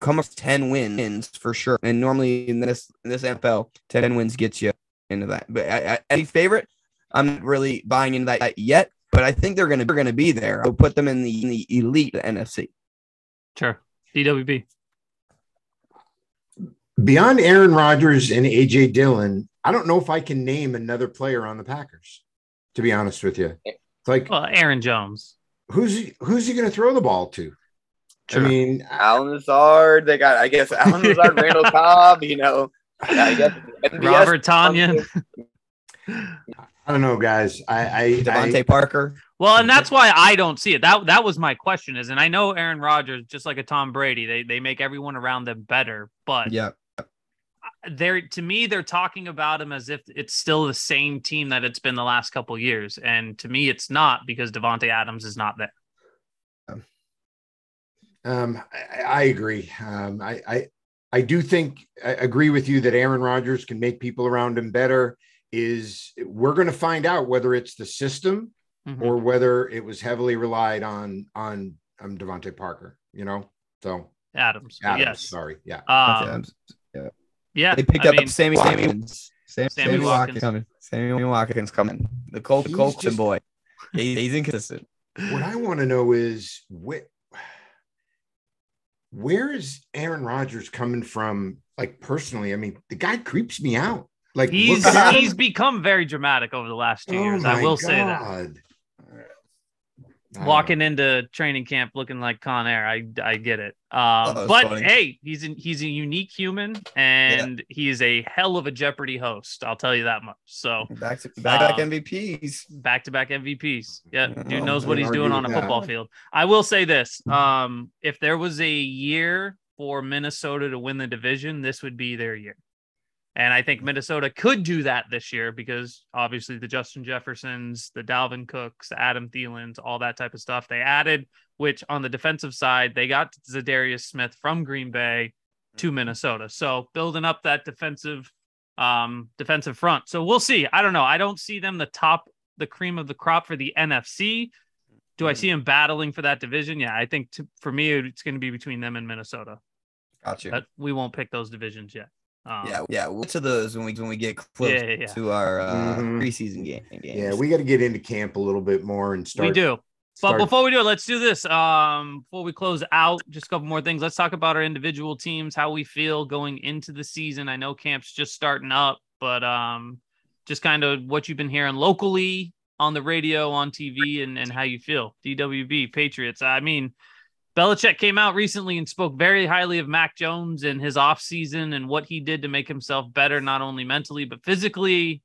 come up with 10 wins for sure. And normally in this in this NFL, 10 wins gets you into that. But I, I, any favorite, I'm not really buying into that yet. But I think they're going to they're going to be there. I'll put them in the in the elite NFC. Sure. DWB. Beyond Aaron Rodgers and AJ Dillon, I don't know if I can name another player on the Packers. To be honest with you, it's like Well, Aaron Jones. who's he, who's he going to throw the ball to? Sure. I mean, Allen Lazard. They got, I guess, Allen Lazard, Randall Cobb. You know, I guess MVS Robert Tonyan. I don't know, guys. I, I, DeVante I Parker. Well, and that's why I don't see it. That that was my question is, and I know Aaron Rodgers, just like a Tom Brady, they they make everyone around them better, but Yeah. they're to me they're talking about him as if it's still the same team that it's been the last couple years, and to me it's not because Davante Adams is not there. Um, I, I agree. Um, I, I, I do think I agree with you that Aaron Rodgers can make people around him better. Is we're going to find out whether it's the system Mhm. or whether it was heavily relied on on um, DeVante Parker. You know, so Adams, Adams, yes, sorry, yeah. um, yeah. Yeah. They picked I up mean, Sammy Sammy Watkins. Sam, Sammy Sammy, Watkins. Watkins coming. Sammy Watkins coming. The Colt He's Colton boy. He, he's inconsistent. What I want to know is where where is Aaron Rodgers coming from? Like personally, I mean, the guy creeps me out. Like he's look at him. he's become very dramatic over the last two Oh years. I will say that. God. I don't walking into training camp looking like Con Air. I I get it. Um, Oh, but funny. hey, he's an, he's a unique human, and he is a hell of a Jeopardy host. I'll tell you that much. So Back to back back Um, MVPs. back to back MVPs. Yeah, dude knows what he's doing on a football field. I will say this: um, if there was a year for Minnesota to win the division, this would be their year. And I think Minnesota could do that this year because obviously the Justin Jeffersons, the Dalvin Cooks, the Adam Thielens, all that type of stuff they added, which on the defensive side, they got Za'Darius Smith from Green Bay to Minnesota. So building up that defensive um defensive front. So we'll see. I don't know. I don't see them the top the cream of the crop for the NFC. Do I see them battling for that division? Yeah, I think to, for me it's going to be between them and Minnesota. Gotcha. But we won't pick those divisions yet. Um, yeah, yeah. We'll get to those when we when we get close Yeah, yeah, yeah. to our uh, Mhm. preseason game. Games. Yeah, we got to get into camp a little bit more and start. we do. But before we do it, let's do this. Um, before we close out, just a couple more things. Let's talk about our individual teams, how we feel going into the season. I know camp's just starting up, but um, just kind of what you've been hearing locally on the radio, on TV, and and how you feel. DWB Patriots. I mean, Belichick came out recently and spoke very highly of Mac Jones and his offseason and what he did to make himself better, not only mentally but physically.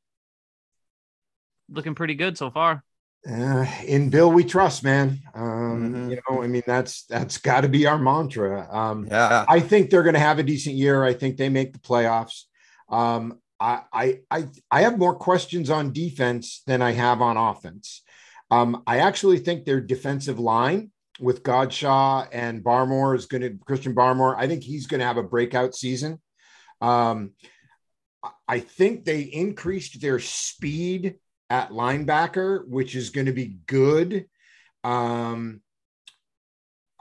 Looking pretty good so far. Uh, in Bill, we trust, man. Um, Mhm. You know, I mean, that's that's got to be our mantra. Um, yeah. I think they're going to have a decent year. I think they make the playoffs. Um, I, I, I, I have more questions on defense than I have on offense. Um, I actually think their defensive line with Godchaux and Barmore is going to Christian Barmore. I think he's going to have a breakout season. Um, I- think they increased their speed at linebacker, which is going to be good. Um,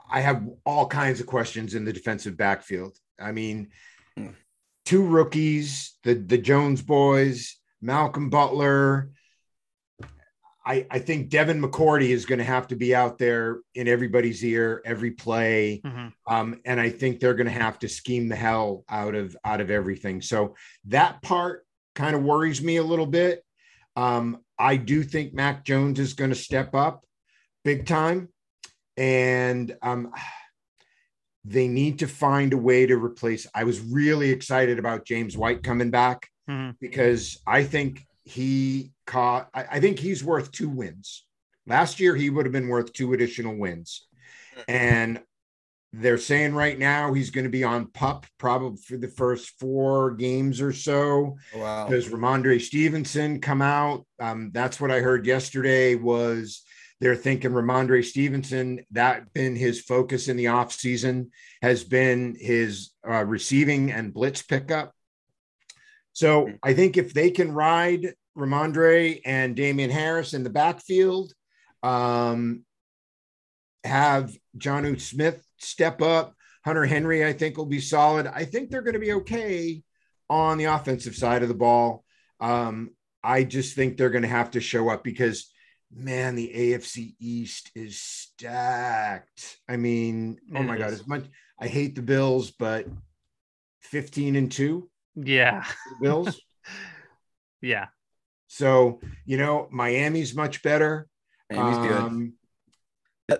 I have all kinds of questions in the defensive backfield. I mean, Hmm. two rookies, the the Jones boys, Malcolm Butler. I, I think Devin McCourty is going to have to be out there in everybody's ear every play, Mhm. um, and I think they're going to have to scheme the hell out of out of everything. So that part kind of worries me a little bit. Um, I do think Mac Jones is going to step up big time, and um, they need to find a way to replace. I was really excited about James White coming back Mhm. because I think he caught. I, I think he's worth two wins. Last year, he would have been worth two additional wins, and they're saying right now he's going to be on pup probably for the first four games or so Wow. does Rhamondre Stevenson come out? Um, that's what I heard yesterday was they're thinking Rhamondre Stevenson. That been his focus in the offseason has been his uh, receiving and blitz pickup. So I think if they can ride Rhamondre and Damien Harris in the backfield, um, have Jonnu Smith step up. Hunter Henry, I think, will be solid. I think they're going to be okay on the offensive side of the ball. Um, I just think they're going to have to show up because, man, the AFC East is stacked. I mean, oh It my God, as much I hate the Bills, but 15 and two Yeah. Bills. Yeah. So, you know, Miami's much better. Miami's good. Um,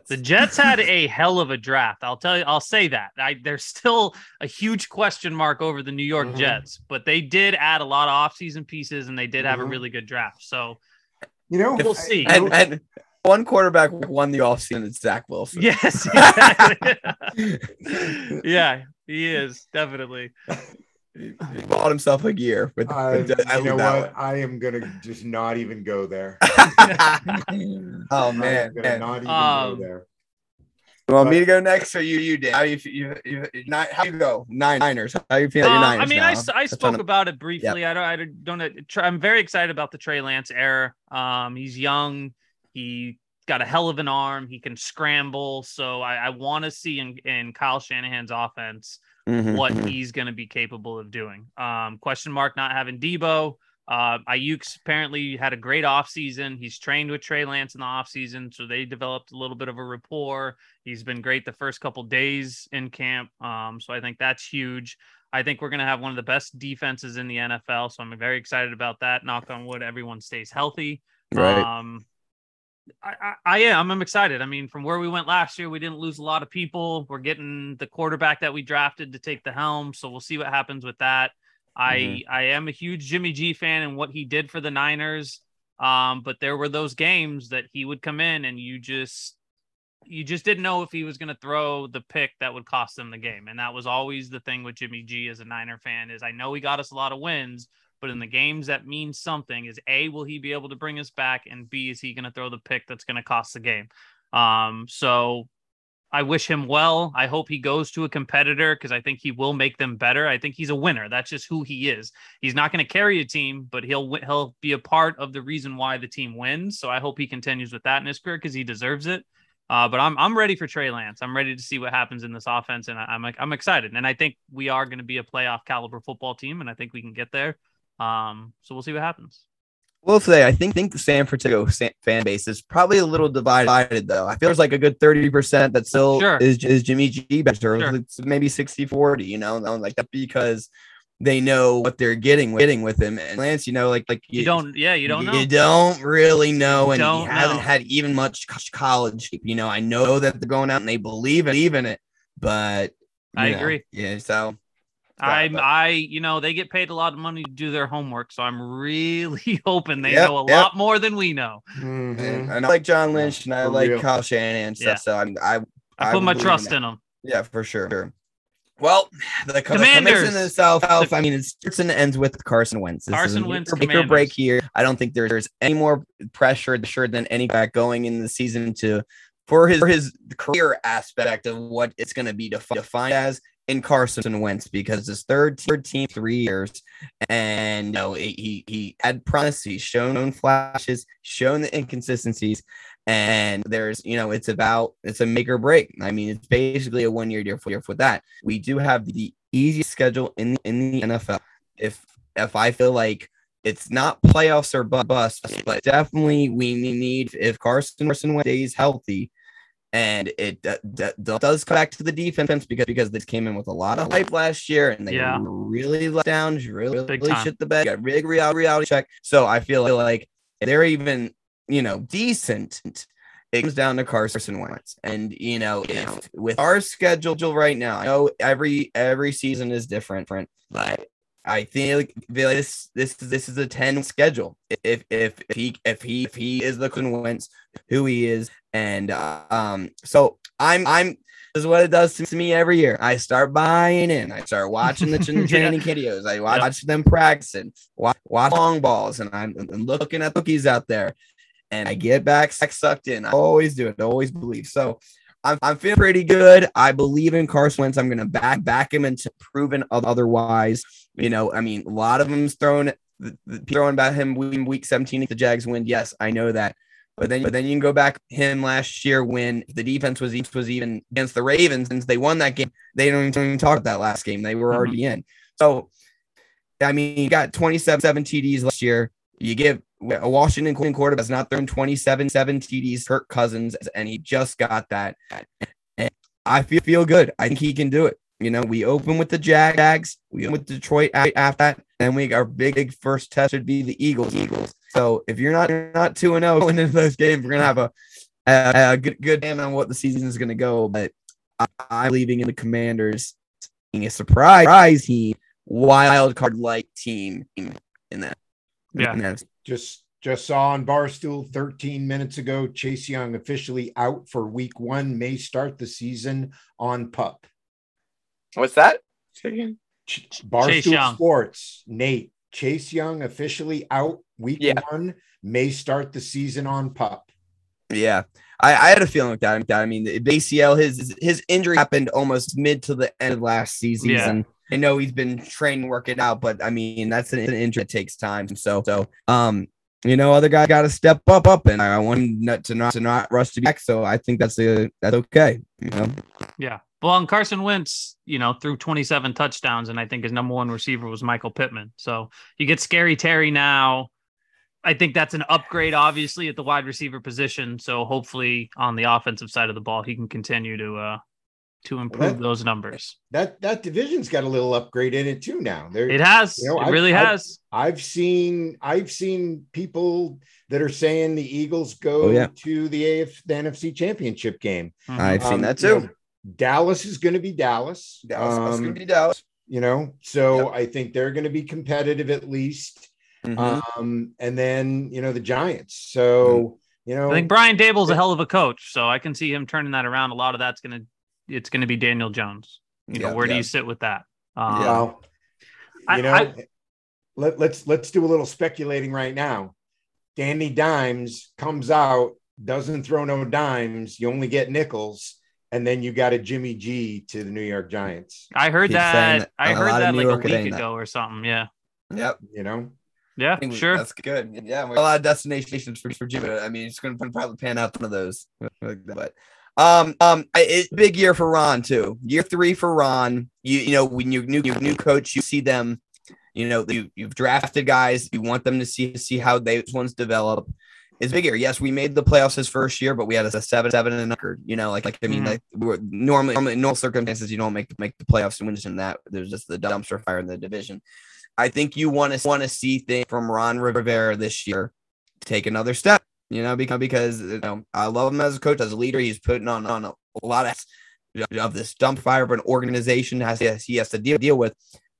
The Jets had a hell of a draft. I'll tell you, I'll say that. I, there's still a huge question mark over the New York Mhm. Jets, but they did add a lot of offseason pieces and they did have a Mhm. really good draft. So you know, We'll I- see. I- and, and one quarterback won the offseason. It's Zach Wilson. yes, exactly. yeah, he is definitely. He he bought himself a gear. With, I, I you know leave that what? I am gonna just not even go there. one. oh I'm man, gonna man. not even Um, go there. You want me to go next, or you, you did? How you, you, you, you not, how you go? Nine Niners. How you feel? Uh, your Niners I mean, now? I, s- I Touch spoke on about it briefly. I don't, I don't, don't tr- I'm very excited about the Trey Lance era. Um, he's young. He got a hell of an arm. He can scramble. So I, I want to see in, in Kyle Shanahan's offense Mhm, what mhm. he's going to be capable of doing. Um, question mark not having Deebo. Uh, Aiyuk's apparently had a great offseason. He's trained with Trey Lance in the offseason, so they developed a little bit of a rapport. He's been great the first couple days in camp. Um, so I think that's huge. I think we're going to have one of the best defenses in the NFL. So I'm very excited about that. Knock on wood, everyone stays healthy. Right. Um, I, I, I am. I'm excited. I mean, from where we went last year, we didn't lose a lot of people. We're getting the quarterback that we drafted to take the helm, so we'll see what happens with that. I I am a huge Jimmy G fan and what he did for the Niners. Um, but there were those games that he would come in and you just you just didn't know if he was going to throw the pick that would cost them the game. And that was always the thing with Jimmy G as a Niner fan is I know he got us a lot of wins, but in the games that means something is A, will he be able to bring us back? And B, is he going to throw the pick that's going to cost the game? Um, so I wish him well. I hope he goes to a competitor because I think he will make them better. I think he's a winner. That's just who he is. He's not going to carry a team, but he'll he'll be a part of the reason why the team wins. So I hope he continues with that in his career because he deserves it. Uh, but I'm I'm ready for Trey Lance. I'm ready to see what happens in this offense, and I, I'm like I'm excited. And I think we are going to be a playoff caliber football team, and I think we can get there. Um, so we'll see what happens. Will say I think think the San Francisco fan base is probably a little divided though. I feel there's like a good 30% that still Sure. is is Jimmy G better. Sure. It's maybe 60 40, you know, like that because they know what they're getting with, getting with him. And Lance, you know, like like You, don't, yeah, you don't know. You don't really know, and hasn't know. had even much college. You know, I know that they're going out and they believe in, in it, but I know, agree. Yeah, so I'm, but- I, you know, they get paid a lot of money to do their homework, so I'm really hoping they Yep, know a yep. lot more than we know. Mhm. and, and I like John Lynch and I For like real. Kyle Shanahan and stuff. Yeah. So I'm, I I, I put my trust in them. Yeah, for sure. Sure. Well, the co- Commanders. Commanders in the South. I mean, it starts and ends with Carson Wentz. This Carson a Wentz, make or- make or Commanders. break here. I don't think there's, there's any more pressure sure than any back going in the season to for his for his career aspect of what it's going to be defi- defined as in Carson Wentz because his third third team three years and you know he he, had promise he's shown flashes shown the inconsistencies and there's you know it's about it's a make or break. I mean it's basically a one year deal for year for that. We do have the easiest schedule in in the nfl if if i feel like it's not playoffs or bust but definitely we need if carson carson Wentz stays healthy and it d- d- does come back to the defense because because this came in with a lot of hype last year and they Yeah. really let down really, Big really time. shit the bed got big reality, reality check so i feel like they're even you know decent it comes down to Carson Wentz. And you know, if with our schedule right now, I know every every season is different, different, but I think this this is this is a 10 schedule. If if if he if he if he is the Carson Wentz who he is, and uh, um so I'm I'm this is what it does to me every year. I start buying in. I start watching the Yeah. training videos. I watch, Yeah. them practicing, watch, watch long balls, and I'm, I'm looking at cookies out there. and I get back sucked in. I always do it. I always believe. So I'm, I'm feeling pretty good. I believe in Carson Wentz. I'm going to back back him into proven otherwise. You know, I mean, a lot of them's throwing throwing about him week 17 if the Jags win. Yes, I know that. But then, but then you can go back him last year when the defense was was even against the Ravens since they won that game. They don't even, talk about that last game. They were mm-hmm. already in. So, I mean, you got 27 7 TDs last year. You give a Washington quarterback has not thrown 27 7 TDs, Kirk Cousins, and he just got that. And I feel feel good. I think he can do it. You know, we open with the Jags, we open with Detroit after that, and we our big, big first test would be the Eagles. Eagles. So if you're not you're not two and zero oh going into those games, we're gonna have a a, a good good plan on what the season is gonna go. But I, I'm leaving in the Commanders being a surprise, surprise team, wild card like team in that. Yeah. In that. Just just saw on Barstool 13 minutes ago. Chase Young officially out for Week One. May start the season on pup. What's that? Barstool Sports. Nate Chase Young officially out week yeah. one. May start the season on pup. Yeah, I, I had a feeling like that. I mean, the ACL, his his injury happened almost mid to the end of last season. Yeah. I know he's been training, working out, but I mean that's an, an injury that takes time. So, so um, you know, other guy got to step up, up, and I want not to not to not rush to back. So I think that's a that's okay. You know. Yeah. Well, and Carson Wentz, you know, threw 27 touchdowns, and I think his number one receiver was Michael Pittman. So you get Scary Terry now. I think that's an upgrade, obviously, at the wide receiver position. So hopefully, on the offensive side of the ball, he can continue to uh to improve well, that, those numbers. That that division's got a little upgrade in it too now. There, it has. You know, it I've, really has. I've, I've, seen I've seen people that are saying the Eagles go oh, yeah. to the AF the NFC Championship game. Mm-hmm. I've um, seen that too. You know, Dallas is going to be Dallas. Dallas um, is going to be Dallas. You know, so yep. I think they're going to be competitive at least. Mm-hmm. Um, and then you know the Giants. So mm-hmm. you know, I think Brian Daboll's a hell of a coach, so I can see him turning that around. A lot of that's going to it's going to be Daniel Jones. You know, where do you sit with that? Um, yeah. Well, you know, I, let, let's let's do a little speculating right now. Danny Dimes comes out, doesn't throw no dimes. You only get nickels and then you got a Jimmy G to the New York Giants. I heard that. that. I heard that like York a week ago that. or something. Yeah. Yep. You know. Yeah, sure. That's good. Yeah, a lot of destinations for, for Jimmy. I mean, it's going to probably pan out one of those. But um, um, it's big year for Ron too. Year three for Ron. You you know when you new new coach, you see them. You know you you've drafted guys. You want them to see see how those ones develop It's big year. Yes, we made the playoffs his first year, but we had a seven, seven and record. You know, like like I mean, mm-hmm. like we were normally, normally in normal circumstances, you don't make make the playoffs and win in that. There's just the dumpster fire in the division. I think you want to want to see things from Ron Rivera this year take another step. You know, because because you know I love him as a coach, as a leader. He's putting on on a, lot of of this dump fire of an organization has he has to deal deal with.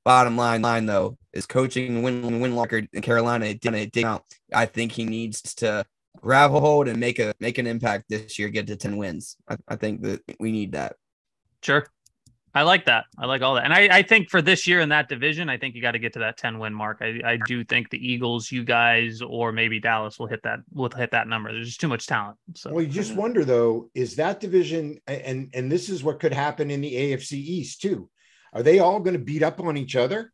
Bottom line, line though, is coaching win win locker in Carolina. It didn't, it didn't out. I think he needs to grab a hold and make a make an impact this year. Get to ten wins. I, I think that we need that. Sure, I like that. I like all that, and I, I think for this year in that division, I think you got to get to that ten win mark. I, I do think the Eagles, you guys, or maybe Dallas will hit that will hit that number. There's just too much talent. So well, you just wonder though, is that division and and this is what could happen in the AFC East too. Are they all going to beat up on each other?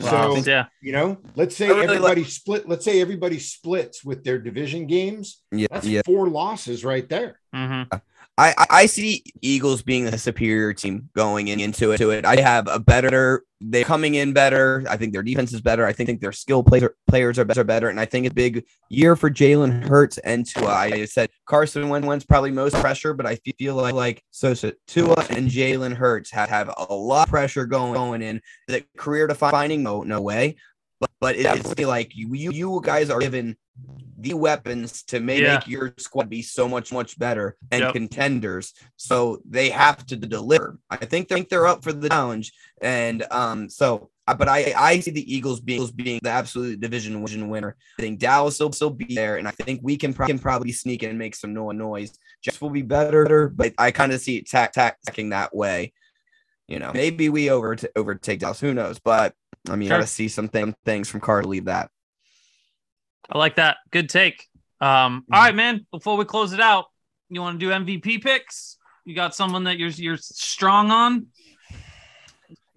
Wow. So yeah, you know, let's say really everybody like- split. Let's say everybody splits with their division games. Yeah, that's yeah. four losses right there. Mm-hmm. I, I see Eagles being a superior team going in, into it. To it, I have a better. They're coming in better. I think their defense is better. I think, their skill players players are better, better, and I think it's a big year for Jalen Hurts and Tua. I said Carson Wentz probably most pressure, but I feel like like so, so Tua and Jalen Hurts have, have a lot of pressure going going in. The career defining no no way, but but it's like you you guys are given the weapons to make, yeah. your squad be so much much better and yep. contenders. So they have to deliver. I think think they're up for the challenge, and um, so uh, but I I see the Eagles being being the absolute division winner. I think Dallas will still be there, and I think we can, pro- can probably sneak and make some noise. Just will be better, but I kind of see it tack tacking that way. You know, maybe we over overtake Dallas. Who knows? But I mean, sure. I gotta see some th- things from Carr to leave that. I like that. Good take. Um, all right, man. Before we close it out, you want to do MVP picks? You got someone that you're you're strong on?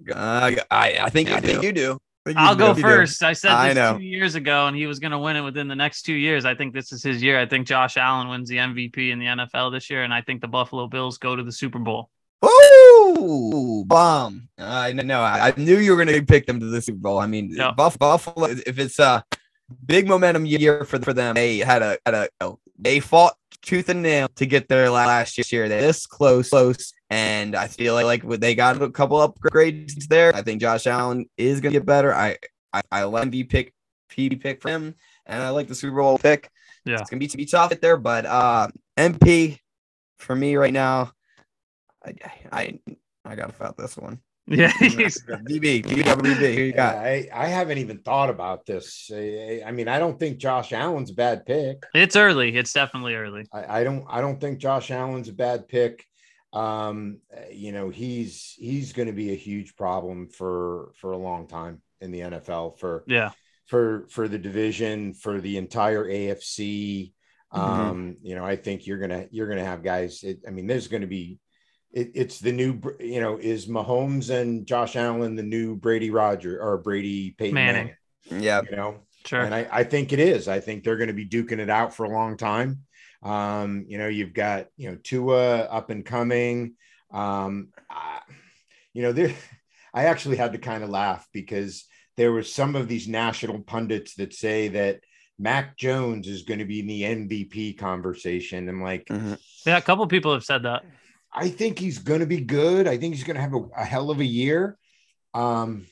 Uh, I I think I think you do. I think you I'll go do. first. I said I this know. two years ago, and he was going to win it within the next two years. I think this is his year. I think Josh Allen wins the MVP in the NFL this year, and I think the Buffalo Bills go to the Super Bowl. Ooh, bomb! I know. I, I knew you were going to pick them to the Super Bowl. I mean, Yeah. Buff, Buffalo. If it's a big momentum year for for them, they had a had a you know, they fought tooth and nail to get there last year. They're this close, close, and I feel like, like they got a couple upgrades there. I think Josh Allen is going to get better. I I, I like MVP pick PB pick for him, and I like the Super Bowl pick. Yeah. it's gonna be to be tough there, but uh, MP for me right now. I I I got to fight this one. Yeah, he's- BB, BB, who you got? I, I haven't even thought about this. I, I mean, I don't think Josh Allen's a bad pick. it's early. It's definitely early. I, I don't I don't think Josh Allen's a bad pick. Um, you know, he's he's going to be a huge problem for for a long time in the NFL for Yeah, for for the division for the entire AFC. Mhm. Um, you know, I think you're gonna you're gonna have guys. It, I mean, there's going to be. It, it's the new, you know, is Mahomes and Josh Allen the new Brady Roger or Brady Peyton Manning. Manning? Yeah, You know, sure. and I, I think it is. I think they're going to be duking it out for a long time. Um, you know, you've got you know Tua up and coming. Um, I, you know, there. I actually had to kind of laugh because there were some of these national pundits that say that Mac Jones is going to be in the MVP conversation. I'm like, Mhm. yeah, a couple people have said that. I think he's going to be good. I think he's going to have a, a hell of a year. Um,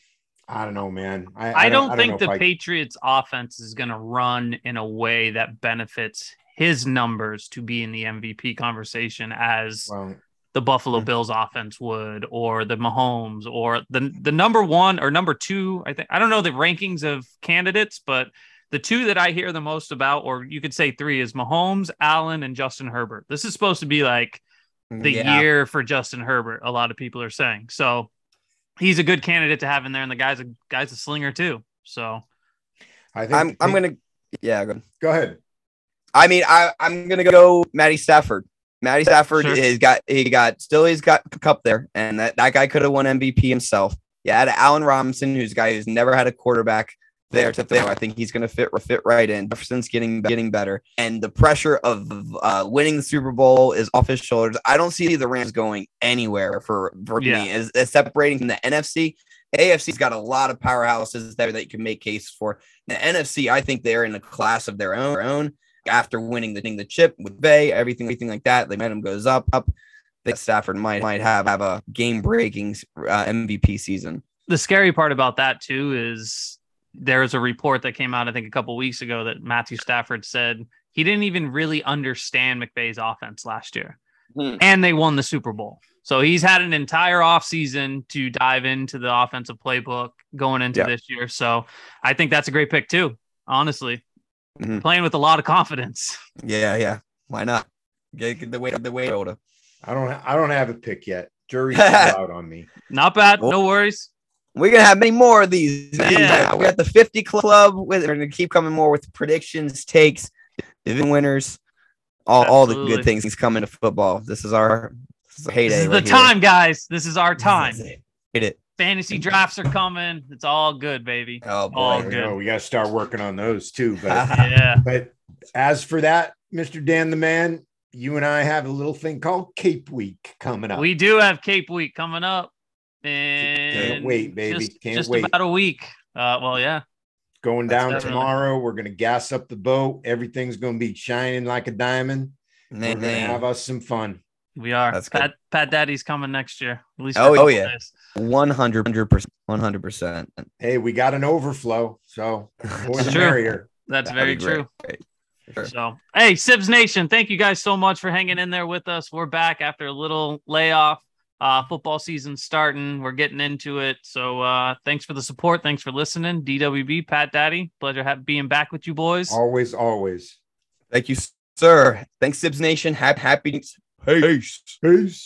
I don't know, man. I, I, don't, know think the Patriots offense is going to run in a way that benefits his numbers to be in the MVP conversation as Well, the Buffalo. Bills offense would, or the Mahomes, or the the number one or number two. I think I don't know the rankings of candidates, but the two that I hear the most about, or you could say three, is Mahomes, Allen, and Justin Herbert. This is supposed to be like the Yeah. year for Justin Herbert. A lot of people are saying so. He's a good candidate to have in there, and the guy's a guy's a slinger too. So I think I'm I'm gonna yeah. Go. go ahead. I mean, I I'm gonna go Matty Stafford. Matty Stafford Sure. is got he got still he's got a cup there, and that, that guy could have won MVP himself. Yeah, had Allen Robinson, who's a guy who's never had a quarterback there to there. I think he's gonna fit fit right in. Jefferson's getting getting better, and the pressure of uh, winning the Super Bowl is off his shoulders. I don't see the Rams going anywhere for for Yeah. me as, as separating from the NFC. AFC's got a lot of powerhouses there that you can make case for. The NFC, I think they're in a class of their own. Their own after winning the thing, the chip with Bay, everything, everything like that. The momentum goes up, up. That Stafford might might have have a game breaking uh, MVP season. the scary part about that too is there's a report that came out I think a couple weeks ago that Matthew Stafford said he didn't even really understand McVay's offense last year. Hmm. And they won the Super Bowl. So he's had an entire offseason to dive into the offensive playbook going into Yeah. this year. So I think that's a great pick too, honestly. Mhm. Playing with a lot of confidence. Yeah, yeah. Why not? Get, get the weight the weight older. I don't. I don't have a pick yet. Jury's out on me. Not bad, Oh. no worries. We're gonna have many more of these. Yeah. We got the 50 club we're gonna keep coming more with predictions, takes, division winners, all, all the good things coming to football. This is our, this is heyday. This is the here. time, guys. This is our time. This it. Hit it. Fantasy drafts are coming. It's all good, baby. Oh boy. All good. know, we got to start working on those too. But Yeah. but as for that, Mister Dan the Man, you and I have a little thing called Cape Week coming up. We do have Cape Week coming up. And wait, baby. Just, Can't just wait. about a week. Uh, well, yeah. going That's down definitely- tomorrow. We're gonna gas up the boat. Everything's gonna be shining like a diamond. We're gonna have us some fun. We are. That's good. Pat Pat Daddy's coming next year. At least Oh, for a couple yeah. 100 percent 100 percent Hey, we got an overflow, so more It's the true. merrier. That's very true. Sure. So, hey, Sibs Nation, thank you guys so much for hanging in there with us. We're back after a little layoff. Uh, football season starting. We're getting into it. So, uh, thanks for the support. Thanks for listening. DWB, Pat Daddy, pleasure ha- being back with you boys. Always, always. Thank you, sir. Thanks, Sibs Nation. Happy, happy. Peace. Peace.